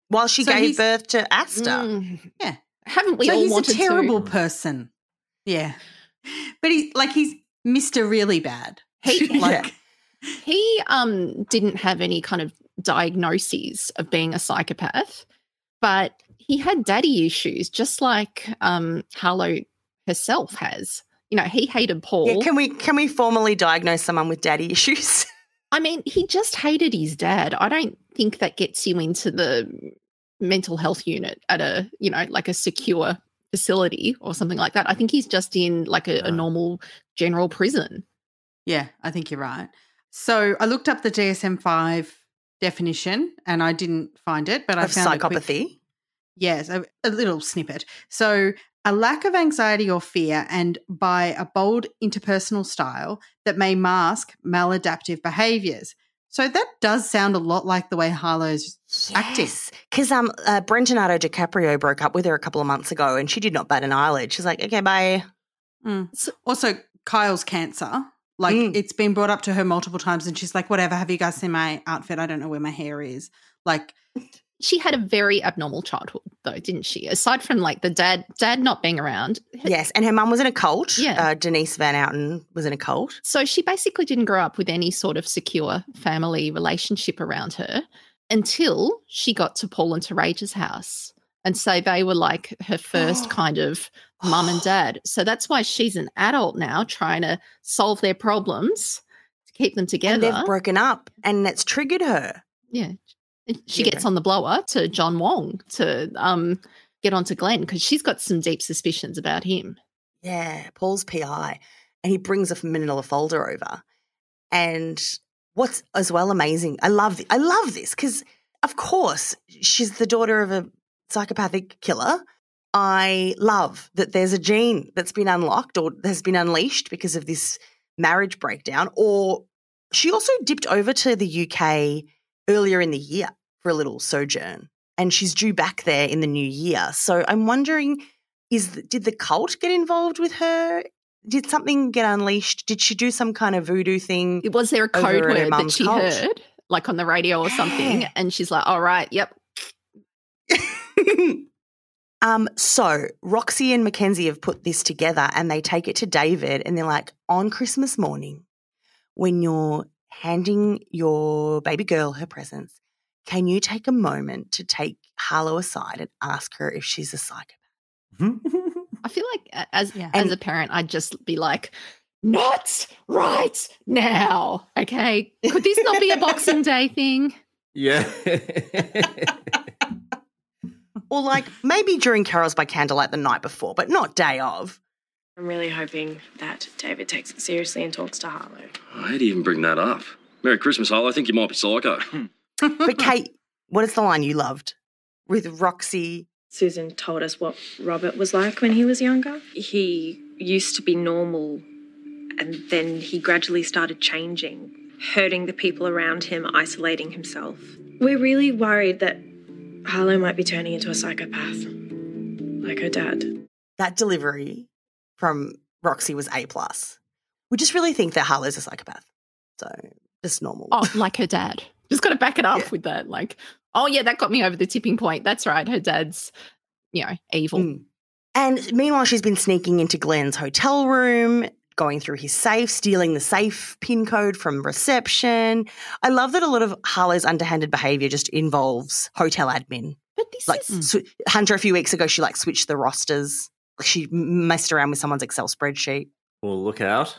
While she So gave he's- birth to Asta. mm, Yeah. haven't we so all he's a terrible to? person. Yeah. But he like he's Mr. Really Bad. He, Like he um didn't have any kind of diagnoses of being a psychopath but he had daddy issues just like um harlow herself has. You know he hated paul. Yeah, can we can we formally diagnose someone with daddy issues? i mean he just hated his dad. I don't think that gets you into the mental health unit at a you know like a secure facility or something like that. I think he's just in like a, a normal general prison. Yeah, I think you're right. So I looked up the DSM five definition and I didn't find it, but I of found a quick- psychopathy. Yes, a, a little snippet. So, a lack of anxiety or fear, and by a bold interpersonal style that may mask maladaptive behaviors. So, that does sound a lot like the way Harlow's acting. Because um, uh, Brentonato DiCaprio broke up with her a couple of months ago and she did not bat an eyelid. She's like, okay, bye. Mm. Also, Kyle's cancer. Like, Mm. it's been brought up to her multiple times, and she's like, whatever, have you guys seen my outfit? I don't know where my hair is. Like, she had a very abnormal childhood though didn't she aside from like the dad dad not being around Yes, and her mum was in a cult. Yeah. Uh, Denise Van Outen was in a cult. so she basically didn't grow up with any sort of secure family relationship around her until she got to paul and Taraja's house and so they were like her first kind of mum and dad so that's why she's an adult now trying to solve their problems to keep them And together they've broken up and that's triggered her. yeah she Yeah. gets on the blower to john wong to um get onto glenn because she's got some deep suspicions about him Yeah, Paul's PI. And he brings a manila folder over. And what's as well amazing, I love I love this because of course she's the daughter of a psychopathic killer. I love that there's a gene that's been unlocked or has been unleashed because of this marriage breakdown. Or she also dipped over to the UK earlier in the year for a little sojourn. And she's due back there in the new year. So I'm wondering is did the cult get involved with her? Did something get unleashed? Did she do some kind of voodoo thing? was there a code word that she cult. heard like on the radio or something Yeah. and she's like all right yep um, so Roxy and Mackenzie have put this together and they take it to David and they're like, on Christmas morning, when you're handing your baby girl her presents, can you take a moment to take Harlow aside and ask her if she's a psychopath? i feel like as Yeah. as a parent i'd just be like not right now okay could this not be a boxing day thing yeah. Or like maybe during Carols by Candlelight the night before, but not day of. I'm really hoping that David takes it seriously and talks to Harlow. How do you even bring that up? Merry Christmas, Harlow. I think you might be psycho. But Kate, what is the line you loved with Roxy? Susan told us what Robert was like when he was younger. He used to be normal And then he gradually started changing, hurting the people around him, isolating himself. We're really worried that Harlow might be turning into a psychopath, like her dad. That delivery from Roxy was A plus. We just really think that Harlow's a psychopath. So just normal. Oh, like her dad. Just got to back it up with that. Like, oh yeah, that got me over the tipping point. That's right. Her dad's, you know, evil. Mm. And meanwhile, she's been sneaking into Glenn's hotel room, going through his safe, stealing the safe pin code from reception. I love that a lot of Harlow's underhanded behavior just involves hotel admin. But this Like is sw- Hunter, a few weeks ago, she like switched the rosters. She messed around with someone's Excel spreadsheet. Well, look out.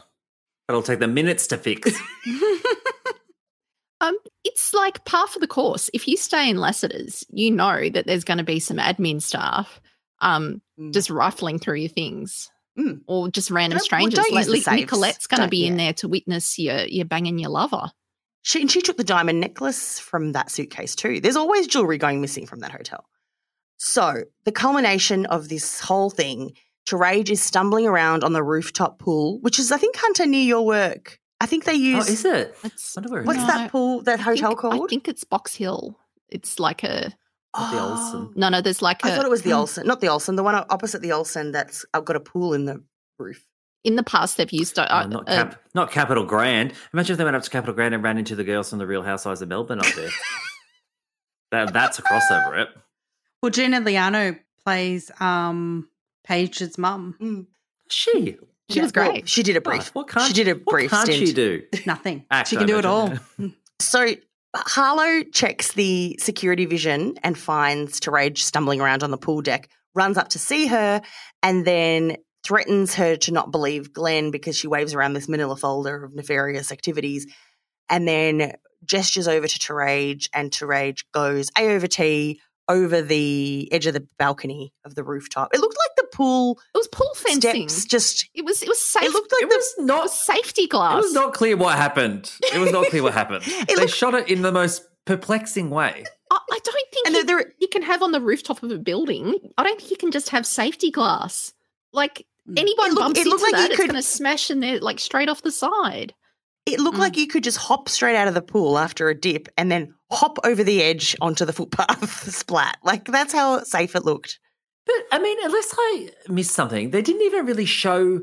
That'll take them minutes to fix. um, it's like par for the course. If you stay in Lassiter's, you know that there's going to be some admin staff, um, Mm. just rifling through your things. Mm. Or just random Don't- well, don't like use the Nicolette's going to Don't- be in there to witness your you banging your lover. She, and she took the diamond necklace from that suitcase too. There's always jewelry going missing from that hotel. So, the culmination of this whole thing, Terage is stumbling around on the rooftop pool, which is, I think, Hunter, near your work. I think they oh, use. is it? It's wonder where it What's. No, that pool, that I hotel think- called? I think it's Box Hill. It's like a Not the Oh. Olsen. no, no. There's like a I thought it was the Hmm. Olsen, not the Olsen, the one opposite the Olsen that's uh, got a pool in the roof. in the past they've used uh, Oh, not, uh, not Capitol Grand. Imagine if they went up to Capitol Grand and ran into the girls from the Real Housewives of Melbourne up there. that, that's a crossover, right? Well, Gina Liano plays um, Paige's mum. She. She was Well, great. she did a Oh, brief. what can't she did a what can't stint. she do? Nothing. Act, she I can do it all. imagine. So Harlow checks the security vision and finds Terage stumbling around on the pool deck, runs up to see her, and then threatens her to not believe Glenn because she waves around this manila folder of nefarious activities, and then gestures over to Terage, and Terage goes A over T over the edge of the balcony of the rooftop. It looked like the pool it was pool fencing. steps just. It was it was safe. It looked like It the was not. safety glass. It was not clear what happened. It was not clear what happened. they looked- shot it in the most perplexing way. I, I don't think And you, there- there- you can have on the rooftop of a building. I don't think you can just have safety glass. Like mm. anyone It look- bumps it looked into like you that, it's could- going to smash in there like straight off the side. It looked like you could just hop straight out of the pool after a dip and then hop over the edge onto the footpath splat. Like that's how safe it looked. But I mean, unless I missed something, they didn't even really show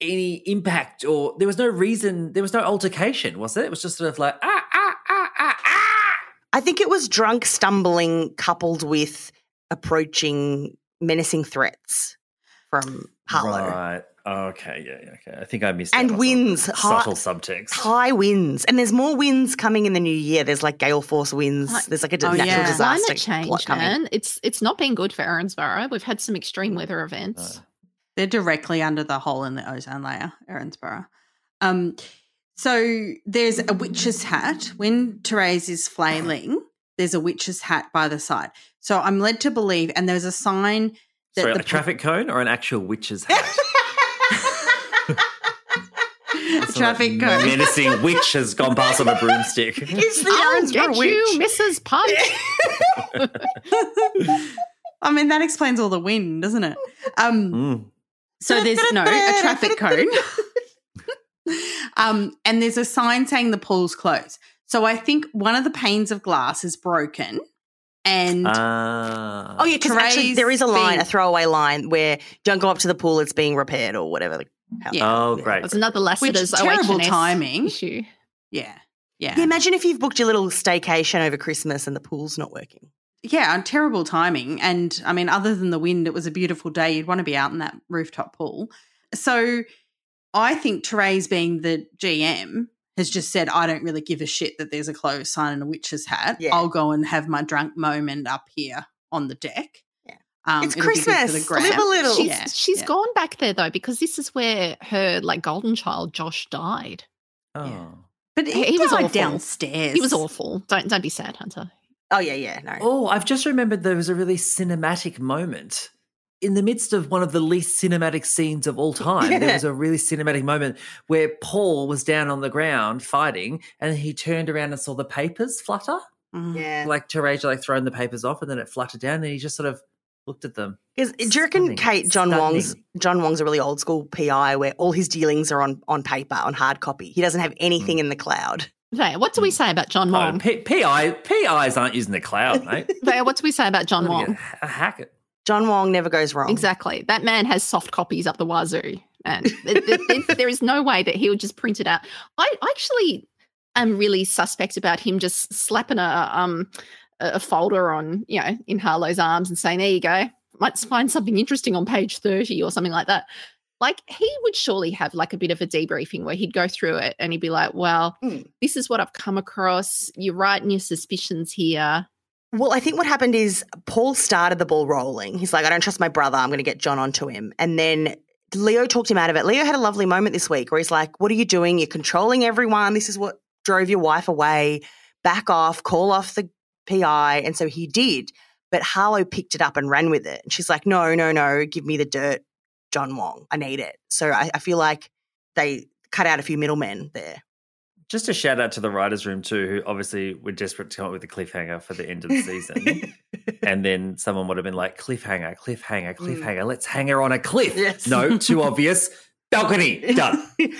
any impact or there was no reason, there was no altercation, was it? It was just sort of like, ah, ah, ah, ah, ah. I think it was drunk stumbling coupled with approaching menacing threats from Harlow. Right. Okay. Yeah. yeah, Okay. I think I missed that And myself. winds, high- Subtle subtext. High winds, and there's more winds coming in the new year. There's like gale force winds. Like- There's like a Oh, natural yeah. disaster Climate change, plot coming. man. It's it's not been good for Erinsborough. We've had some extreme weather events. They're directly under the hole in the ozone layer, Erinsborough. Um, so there's a witch's hat. When Terese is flailing, there's a witch's hat by the side. So I'm led to believe, and there's a sign that Sorry, the a traffic cone or an actual witch's hat? a traffic cone. Menacing witch has gone past on a broomstick. It's the I'll get witch. you, Mrs. Punch. I mean, that explains all the wind, doesn't it? Um, Mm. So there's no a traffic cone. um, and there's a sign saying the pool's closed. So I think one of the panes of glass is broken. And Ah. Oh yeah, because actually there is a line, being- a throwaway line where don't go up to the pool; it's being repaired or whatever. the- how- Yeah. Oh, great. That's another lesson. which Lassiter's terrible OH&S timing. issue. Yeah. Yeah. Yeah, imagine if you've booked your little staycation over Christmas and the pool's not working. Yeah, terrible timing. And I mean, other than the wind, it was a beautiful day. You'd want to be out in that rooftop pool. So I think Terese, being the GM, has just said, I don't really give a shit that there's a closed sign and a witch's hat. Yeah. I'll go and have my drunk moment up here on the deck. Yeah. Um, It's it'll be good for Christmas. the gram. Live a little. She's, Yeah, she's yeah. gone back there though because this is where her like golden child Josh died. Oh. But He- he, he was died awful. downstairs. He was awful. Don't don't be sad, Hunter. Oh yeah, yeah, no. Oh, I've just remembered there was a really cinematic moment. In the midst of one of the least cinematic scenes of all time, there was a really cinematic moment where Paul was down on the ground fighting and he turned around and saw the papers flutter. Mm. Yeah. Like Teresa like throwing the papers off and then it fluttered down and he just sort of Looked at them. Because do you reckon Stunning. Kate John Stunning. Wong's John Wong's a really old school PI where all his dealings are on on paper on hard copy. He doesn't have Mm. anything in the cloud. Vaya, what do we say about John Oh, Wong? P- PI PIs aren't using the cloud, mate. Vaya, what do we say about John Wong? a hack it. John Wong never goes wrong. Exactly. That man has soft copies up the wazoo. And there is no way that he would just print it out. I actually am really suspect about him just slapping a um a folder on, you know, in Harlow's arms and saying, There you go. Might find something interesting on page 30 or something like that. Like he would surely have like a bit of a debriefing where he'd go through it and he'd be like, Well, Hmm. this is what I've come across. You're right in your suspicions here. Well, I think what happened is Paul started the ball rolling. He's like, I don't trust my brother. I'm going to get John onto him. And then Leo talked him out of it. Leo had a lovely moment this week where he's like, What are you doing? You're controlling everyone. This is what drove your wife away. Back off, call off the PI. And so he did. But Harlow picked it up and ran with it. And she's like, No, no, no, give me the dirt, John Wong. I need it. So I, I feel like they cut out a few middlemen there. Just a shout out to the writers' room too, who obviously were desperate to come up with a cliffhanger for the end of the season. and then someone would have been like, cliffhanger, cliffhanger, cliffhanger. Let's hang her on a cliff. Mm. Yes. No, too obvious. Balcony done. Actually,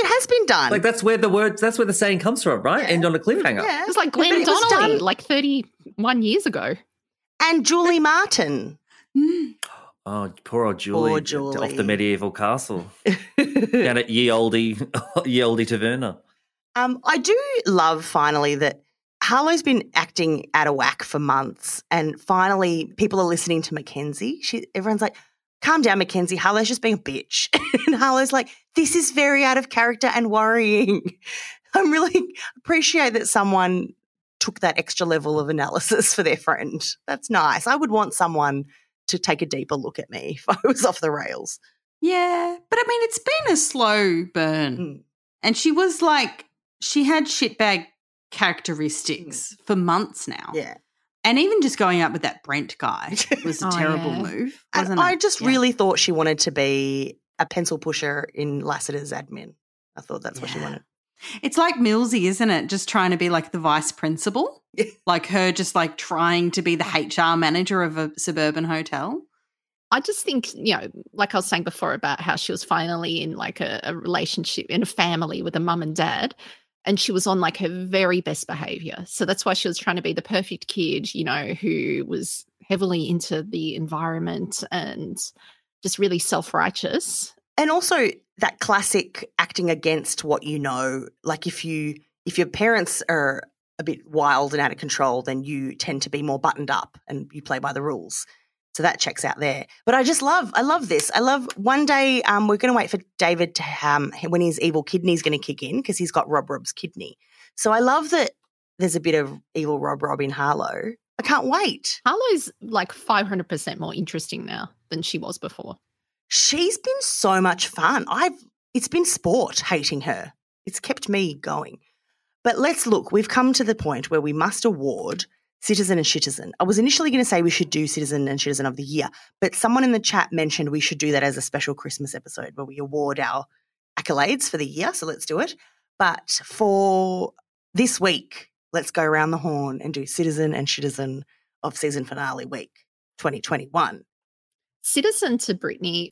it has been done. Like that's where the words, that's where the saying comes from, right? End on a cliffhanger. Yeah. It's like But Glenn it Donnelly, done. like 31 years ago. and Julie Martin. Oh, poor old Julie, Poor off the medieval castle down at Ye Olde, Ye Olde Taverna. Um, I do love finally that Harlow's been acting out of whack for months, and finally people are listening to Mackenzie. She, everyone's like, "Calm down, Mackenzie. Harlow's just being a bitch," and Harlow's like, "This is very out of character and worrying." I'm really appreciate that someone took that extra level of analysis for their friend. That's nice. I would want someone to take a deeper look at me if I was off the rails. Yeah, but I mean, it's been a slow burn. Mm. And she was like, she had shitbag characteristics for months now. Mm. Yeah. And even just going out with that Brent guy was a Oh, terrible yeah. move. And Wasn't I it? just Yeah. really thought she wanted to be a pencil pusher in Lassiter's admin. I thought that's what she wanted. It's like Millsy, isn't it? Just trying to be like the vice principal. Like her just like trying to be the HR manager of a suburban hotel. I just think, you know, like I was saying before about how she was finally in like a, a relationship in a family with a mum and dad, and she was on like her very best behavior. So that's why she was trying to be the perfect kid, you know, who was heavily into the environment and just really self righteous. And also that classic acting against what you know. Like if you if your parents are a bit wild and out of control, then you tend to be more buttoned up and you play by the rules. So that checks out there. But I just love, I love this. I love one day um, we're going to wait for David to um, when his evil kidney's going to kick in because he's got Rob Rob's kidney. So I love that there's a bit of evil Rob Rob in Harlow. I can't wait. Harlow's like 500% more interesting now than she was before. She's been so much fun. I've it's been sport hating her. It's kept me going. But let's look. We've come to the point where we must award citizen and citizen. I was initially going to say we should do citizen and citizen of the year, but someone in the chat mentioned we should do that as a special Christmas episode where we award our accolades for the year. So let's do it. But for this week, let's go around the horn and do citizen and citizen of season finale week 2021. Citizen to Brittany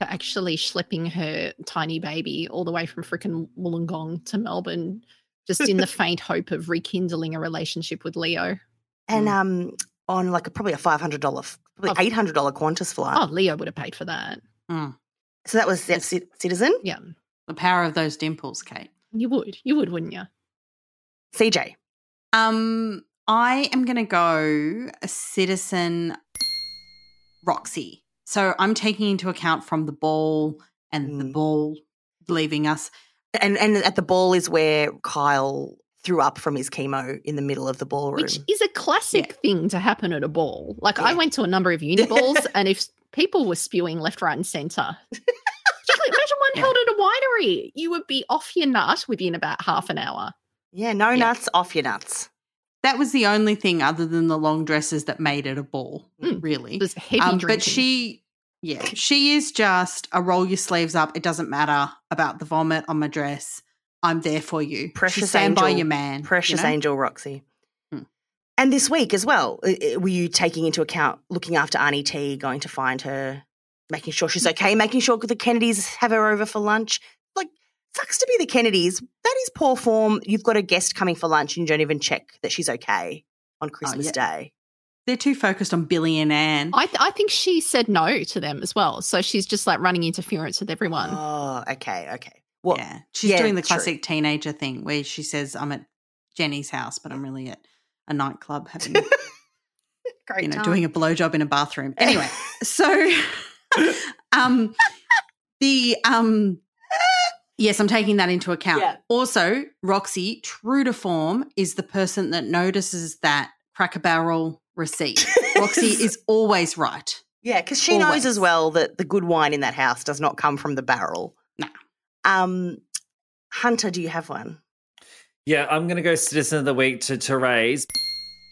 for actually schlepping her tiny baby all the way from frickin' Wollongong to Melbourne, just in the faint hope of rekindling a relationship with Leo. and um on like a, probably a five hundred dollar, probably Oh. eight hundred dollar Qantas flight. Oh, Leo would have paid for that. Mm. So that was Ci- Ci- Citizen Yeah, The power of those dimples, Kate. you would. You would, wouldn't you? CJ. Um, I am going to go a citizen Roxy. So I'm taking into account from the ball and the Mm. ball leaving us. And and at the ball is where Kyle threw up from his chemo in the middle of the ballroom. Which is a classic thing to happen at a ball. Like I went to a number of uni balls, and if people were spewing left, right, and centre, imagine one Yeah. held at a winery, you would be off your nut within about half an hour. yeah, no Yeah. nuts, off your nuts. That was the only thing other than the long dresses that made it a ball, Mm. really. It was heavy Um, drinking. but she, yeah, she is just a roll your sleeves up. It doesn't matter about the vomit on my dress. I'm there for you. Precious stand by your man. you Precious know? angel Roxy. Hmm. And this week as well, were you taking into account looking after Arnie T, going to find her, making sure she's okay, making sure the Kennedys have her over for lunch? Like, sucks to be the Kennedys. That is poor form. You've got a guest coming for lunch and you don't even check that she's okay on Christmas yeah. Day. They're too focused on Billy and Anne. I, th- I think she said no to them as well. So she's just like running interference with everyone. Oh, okay, okay. Well, yeah, she's yeah, doing the true. classic teenager thing where she says, "I'm at Jenny's house, but I'm really at a nightclub having, Great you know, time. doing a blowjob in a bathroom." Anyway, so um, the um, yes, I'm taking that into account. Yeah. Also, Roxy, true to form, is the person that notices that Cracker Barrel receipt. Roxy is always right. Yeah, because she knows as well that the good wine in that house does not come from the barrel. No. Um, Hunter, do you have one? Yeah, I'm going to go Citizen of the Week to Terese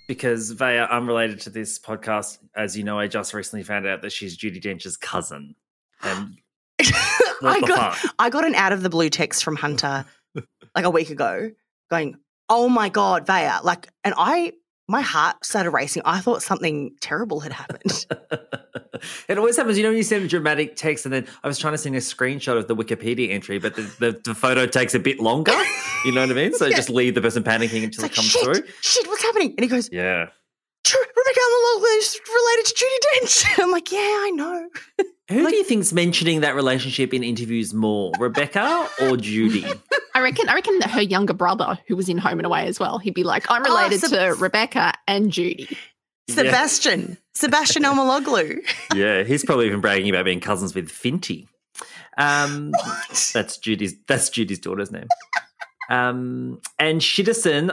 because Vaya, unrelated to this podcast, as you know, I just recently found out that she's Judi Dench's cousin. And I got fuck? I got an out of the blue text from Hunter like a week ago, going, "Oh my god, Vaya!" Like, and I my heart started racing. I thought something terrible had happened. it always happens. You know, when you send a dramatic text, and then I was trying to send a screenshot of the Wikipedia entry, but the, the, the photo takes a bit longer. You know what I mean? So Yeah. just leave the person panicking until It's like, it comes shit, through. shit, what's happening? And he goes, Yeah. "Tr- Rebecca Elmaloglou is related to Judi Dench. I'm like, yeah, I know. Who do you think's mentioning that relationship in interviews more, Rebecca or Judi? I reckon. I reckon that her younger brother, who was in Home and Away as well, he'd be like, "I'm Oh, related Seb- to Rebecca and Judi." Sebastian, Sebastian Elmaloglou. yeah, he's probably even bragging about being cousins with Finty. Um, that's Judi's. That's Judi's daughter's name. Um, and Shitterson,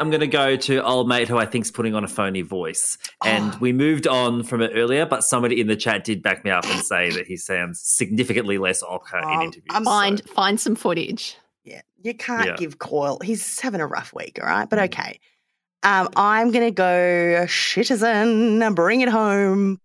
I'm going to go to old mate who I think's putting on a phony voice. And we moved on from it earlier, but somebody in the chat did back me up and say that he sounds significantly less Ocker in Oh, interviews. I'm Find find some footage. Yeah, you can't Yeah. give Coyle. He's having a rough week, all right? But okay. Um, I'm going to go Shitterson, bring it home.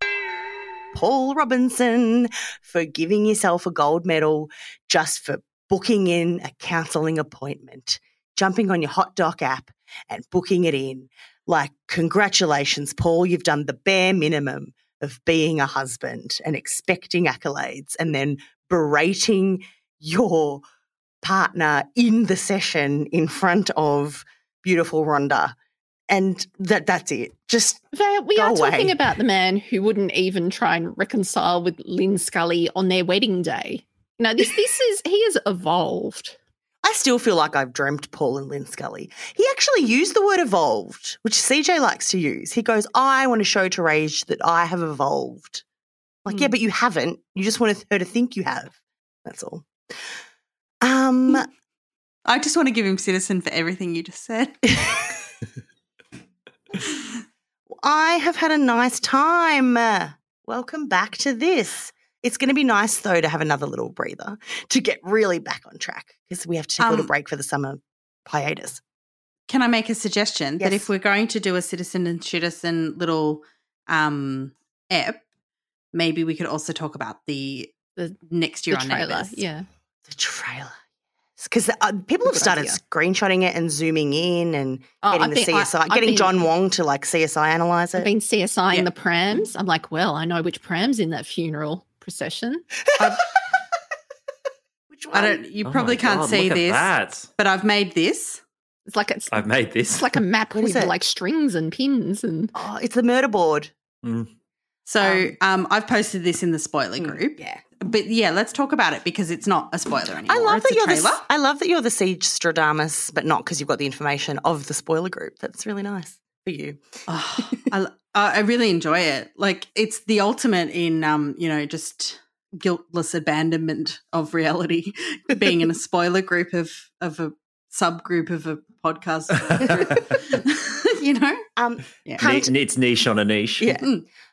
Paul Robinson for giving yourself a gold medal just for booking in a counselling appointment, jumping on your HotDoc app and booking it in. Like, congratulations, Paul. You've done the bare minimum of being a husband and expecting accolades and then berating your partner in the session in front of beautiful Rhonda. And that that's it. Just we are away. talking about the man who wouldn't even try and reconcile with Lynn Scully on their wedding day. No, this this is he has evolved. I still feel like I've dreamt Paul and Lynn Scully. He actually used the word evolved, which CJ likes to use. He goes, I want to show Terese that I have evolved. Like, yeah, but you haven't. You just want her to think you have. That's all. Um, I just want to give him citizen for everything you just said. I have had a nice time. Welcome back to this. It's going to be nice, though, to have another little breather to get really back on track because we have to take a little Um, break for the summer hiatus. Can I make a suggestion that if we're going to do a citizen and citizen little um ep, maybe we could also talk about the The next year the on trailer, Neighbours. yeah. The trailer. Because uh, people have started idea. screenshotting it and zooming in and Oh, getting I've the been- CSI, I've getting been- John Wong to like CSI analyze it. I've been CSIing Yeah. the prams. I'm like, well, I know which prams in that funeral procession. Which I one? don't. You Oh probably my can't God, see look at this, that. but I've made this. It's like it's, I've made this. it's like a map What is with it? like strings and pins and Oh, it's the murder board. Mm. So um, I've posted this in the spoiler group. Yeah. But yeah, let's talk about it because it's not a spoiler anymore. I love it's that a you're trailer. the I love that you're the Siege Stradamus, but not because you've got the information of the spoiler group. That's really nice for you. Oh, I, I really enjoy it. Like it's the ultimate in, um, you know, just guiltless abandonment of reality. Being in a spoiler group of of a subgroup of a podcast, group. you know. Um, Yeah. Hunt- Ni- it's niche on a niche. yeah.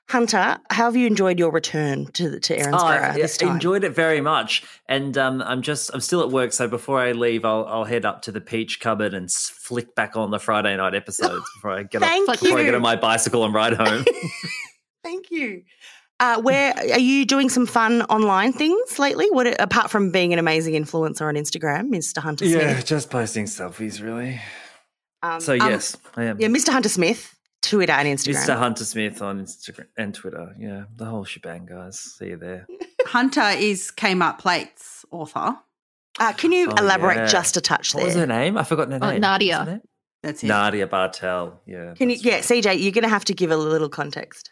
Hunter, how have you enjoyed your return to to Oh, Erinsborough I've this time? enjoyed it very much, and um, I'm just I'm still at work. So before I leave, I'll I'll head up to the peach cupboard and flick back on the Friday night episodes before I get Thank off, before I get on my bicycle and ride home. Thank you. Uh, where are you doing some fun online things lately? What apart from being an amazing influencer on Instagram, Mr. Hunter Smith? Yeah, just posting selfies, really. Um, So um, yes, I am. yeah, Mr. Hunter Smith, Twitter and Instagram. Mr. Hunter Smith on Instagram and Twitter. Yeah, the whole shebang, guys. See you there. Hunter is Kmart Plates author. Uh, can you Oh, elaborate yeah. just a touch What was her name? I forgot her Oh, name. Nadia. What's? That's it. Nadia Bartel. Yeah. Can you? Yeah, CJ, you're going to have to give a little context.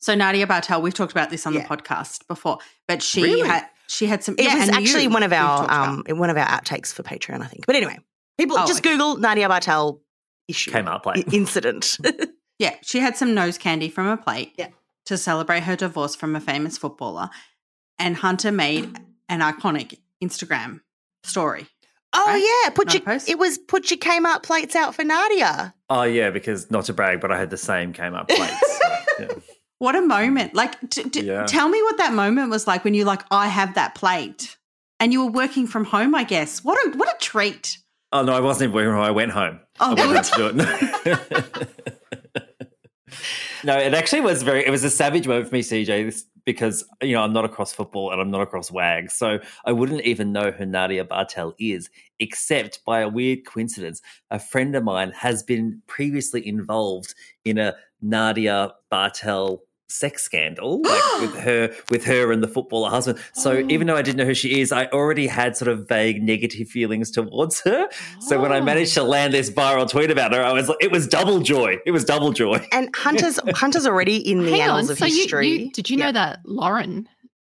So Nadia Bartel, we've talked about this on Yeah. the podcast before, but she Really? had she had some. It yeah, was actually you, one of our talked about. um one of our outtakes for Patreon, I think. But anyway, people Oh, just okay. Google Nadia Bartel issue Kmart plate. i- incident. Yeah, she had some nose candy from a plate Yeah. to celebrate her divorce from a famous footballer, and Hunter made an iconic Instagram story. oh Right? yeah, put Not your post? it was put your Kmart plates out for Nadia. Oh yeah, because not to brag, but I had the same Kmart plates. so, yeah. What a moment! Like, t- t- Yeah. tell me what that moment was like when you like, I have that plate, and you were working from home. I guess what a what a treat. Oh no, I wasn't even working. home. I went home. Oh, I went home to do it. no, it actually was very. It was a savage moment for me, CJ, because you know I'm not across football and I'm not across WAG, so I wouldn't even know who Nadia Bartel is, except by a weird coincidence, a friend of mine has been previously involved in a Nadia Bartel sex scandal like with her with her and the footballer husband so even though i didn't know who she is i already had sort of vague negative feelings towards her so when i Oh. managed to land this viral tweet about her i was it was double joy it was double joy And Hunter's Hunter's already in the Hang annals on. of So history. you did you Yeah. know that Lauren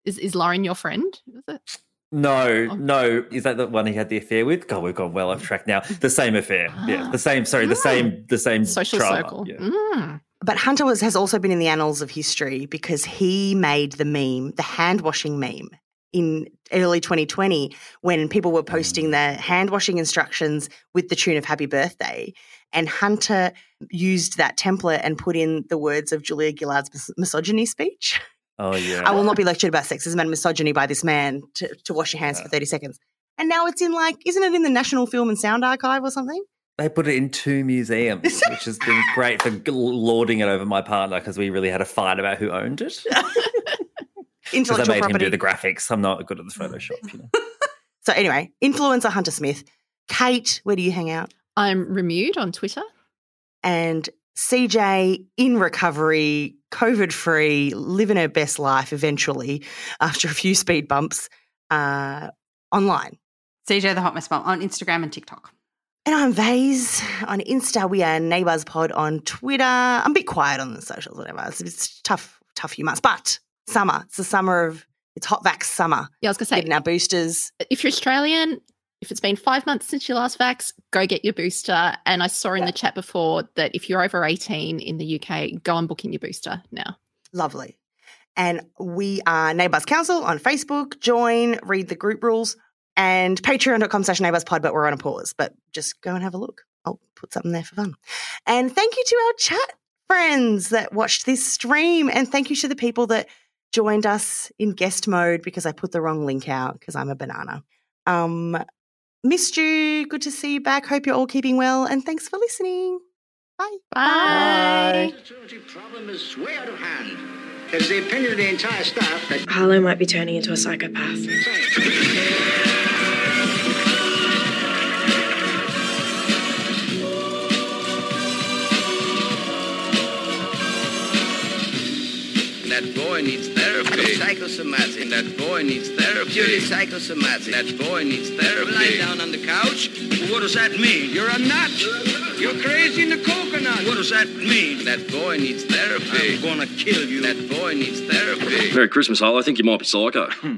is is Lauren your friend? Is it? no Oh. no is that the one he had the affair with god we've gone well off track now the same affair yeah the same sorry the same the same Social trauma, circle. yeah. Mm. But Hunter was, has also been in the annals of history because he made the meme, the hand washing meme, in early 2020 when people were posting mm. their hand washing instructions with the tune of Happy Birthday. And Hunter used that template and put in the words of Julia Gillard's mis- misogyny speech. oh yeah I will not be lectured about sexism and misogyny by this man to, to wash your hands for 30 seconds. And now it's in like, isn't it in the National Film and Sound Archive or something? They put it in two museums, which has been great for g- lording it over my partner because we really had a fight about who owned it. Because I made property. him do the graphics. I'm not good at the Photoshop. You know? So anyway, influencer Hunter Smith. Kate, where do you hang out? I'm renewed on Twitter. And CJ in recovery, COVID free, living her best life eventually after a few speed bumps uh, online. CJ the Hot Mess Mom on Instagram and TikTok. And I'm Vase on Insta. We are Neighbours Pod on Twitter. I'm a bit quiet on the socials, whatever. It's, it's tough, tough few months. But summer. It's the summer of it's hot vax summer. Yeah, I was gonna say Getting our boosters. if you're Australian, if it's been five months since your last vax, go get your booster. And I saw in the chat before that if you're over 18 in the UK, go and book in your booster now. Lovely. And we are Neighbours Council on Facebook. Join, read the group rules, and patreon.com slash neighbourspod, but we're on a pause. But just go and have a look. I'll put something there for fun. And thank you to our chat friends that watched this stream. And thank you to the people that joined us in guest mode because I put the wrong link out because I'm a banana. Um, missed you. Good to see you back. Hope you're all keeping well. And thanks for listening. Bye. Bye. The problem is way out of hand. It's the opinion of the entire staff that Harlow might be turning into a psychopath. That boy needs therapy. Psychosomatic. That boy needs therapy. Purely psychosomatic. That boy needs therapy. Lie down on the couch. What does that mean? You're a nut. You're crazy in the coconut. What does that mean? That boy needs therapy. I'm gonna kill you. That boy needs therapy. Merry Christmas, Harlow. I think you might be psycho. Hmm.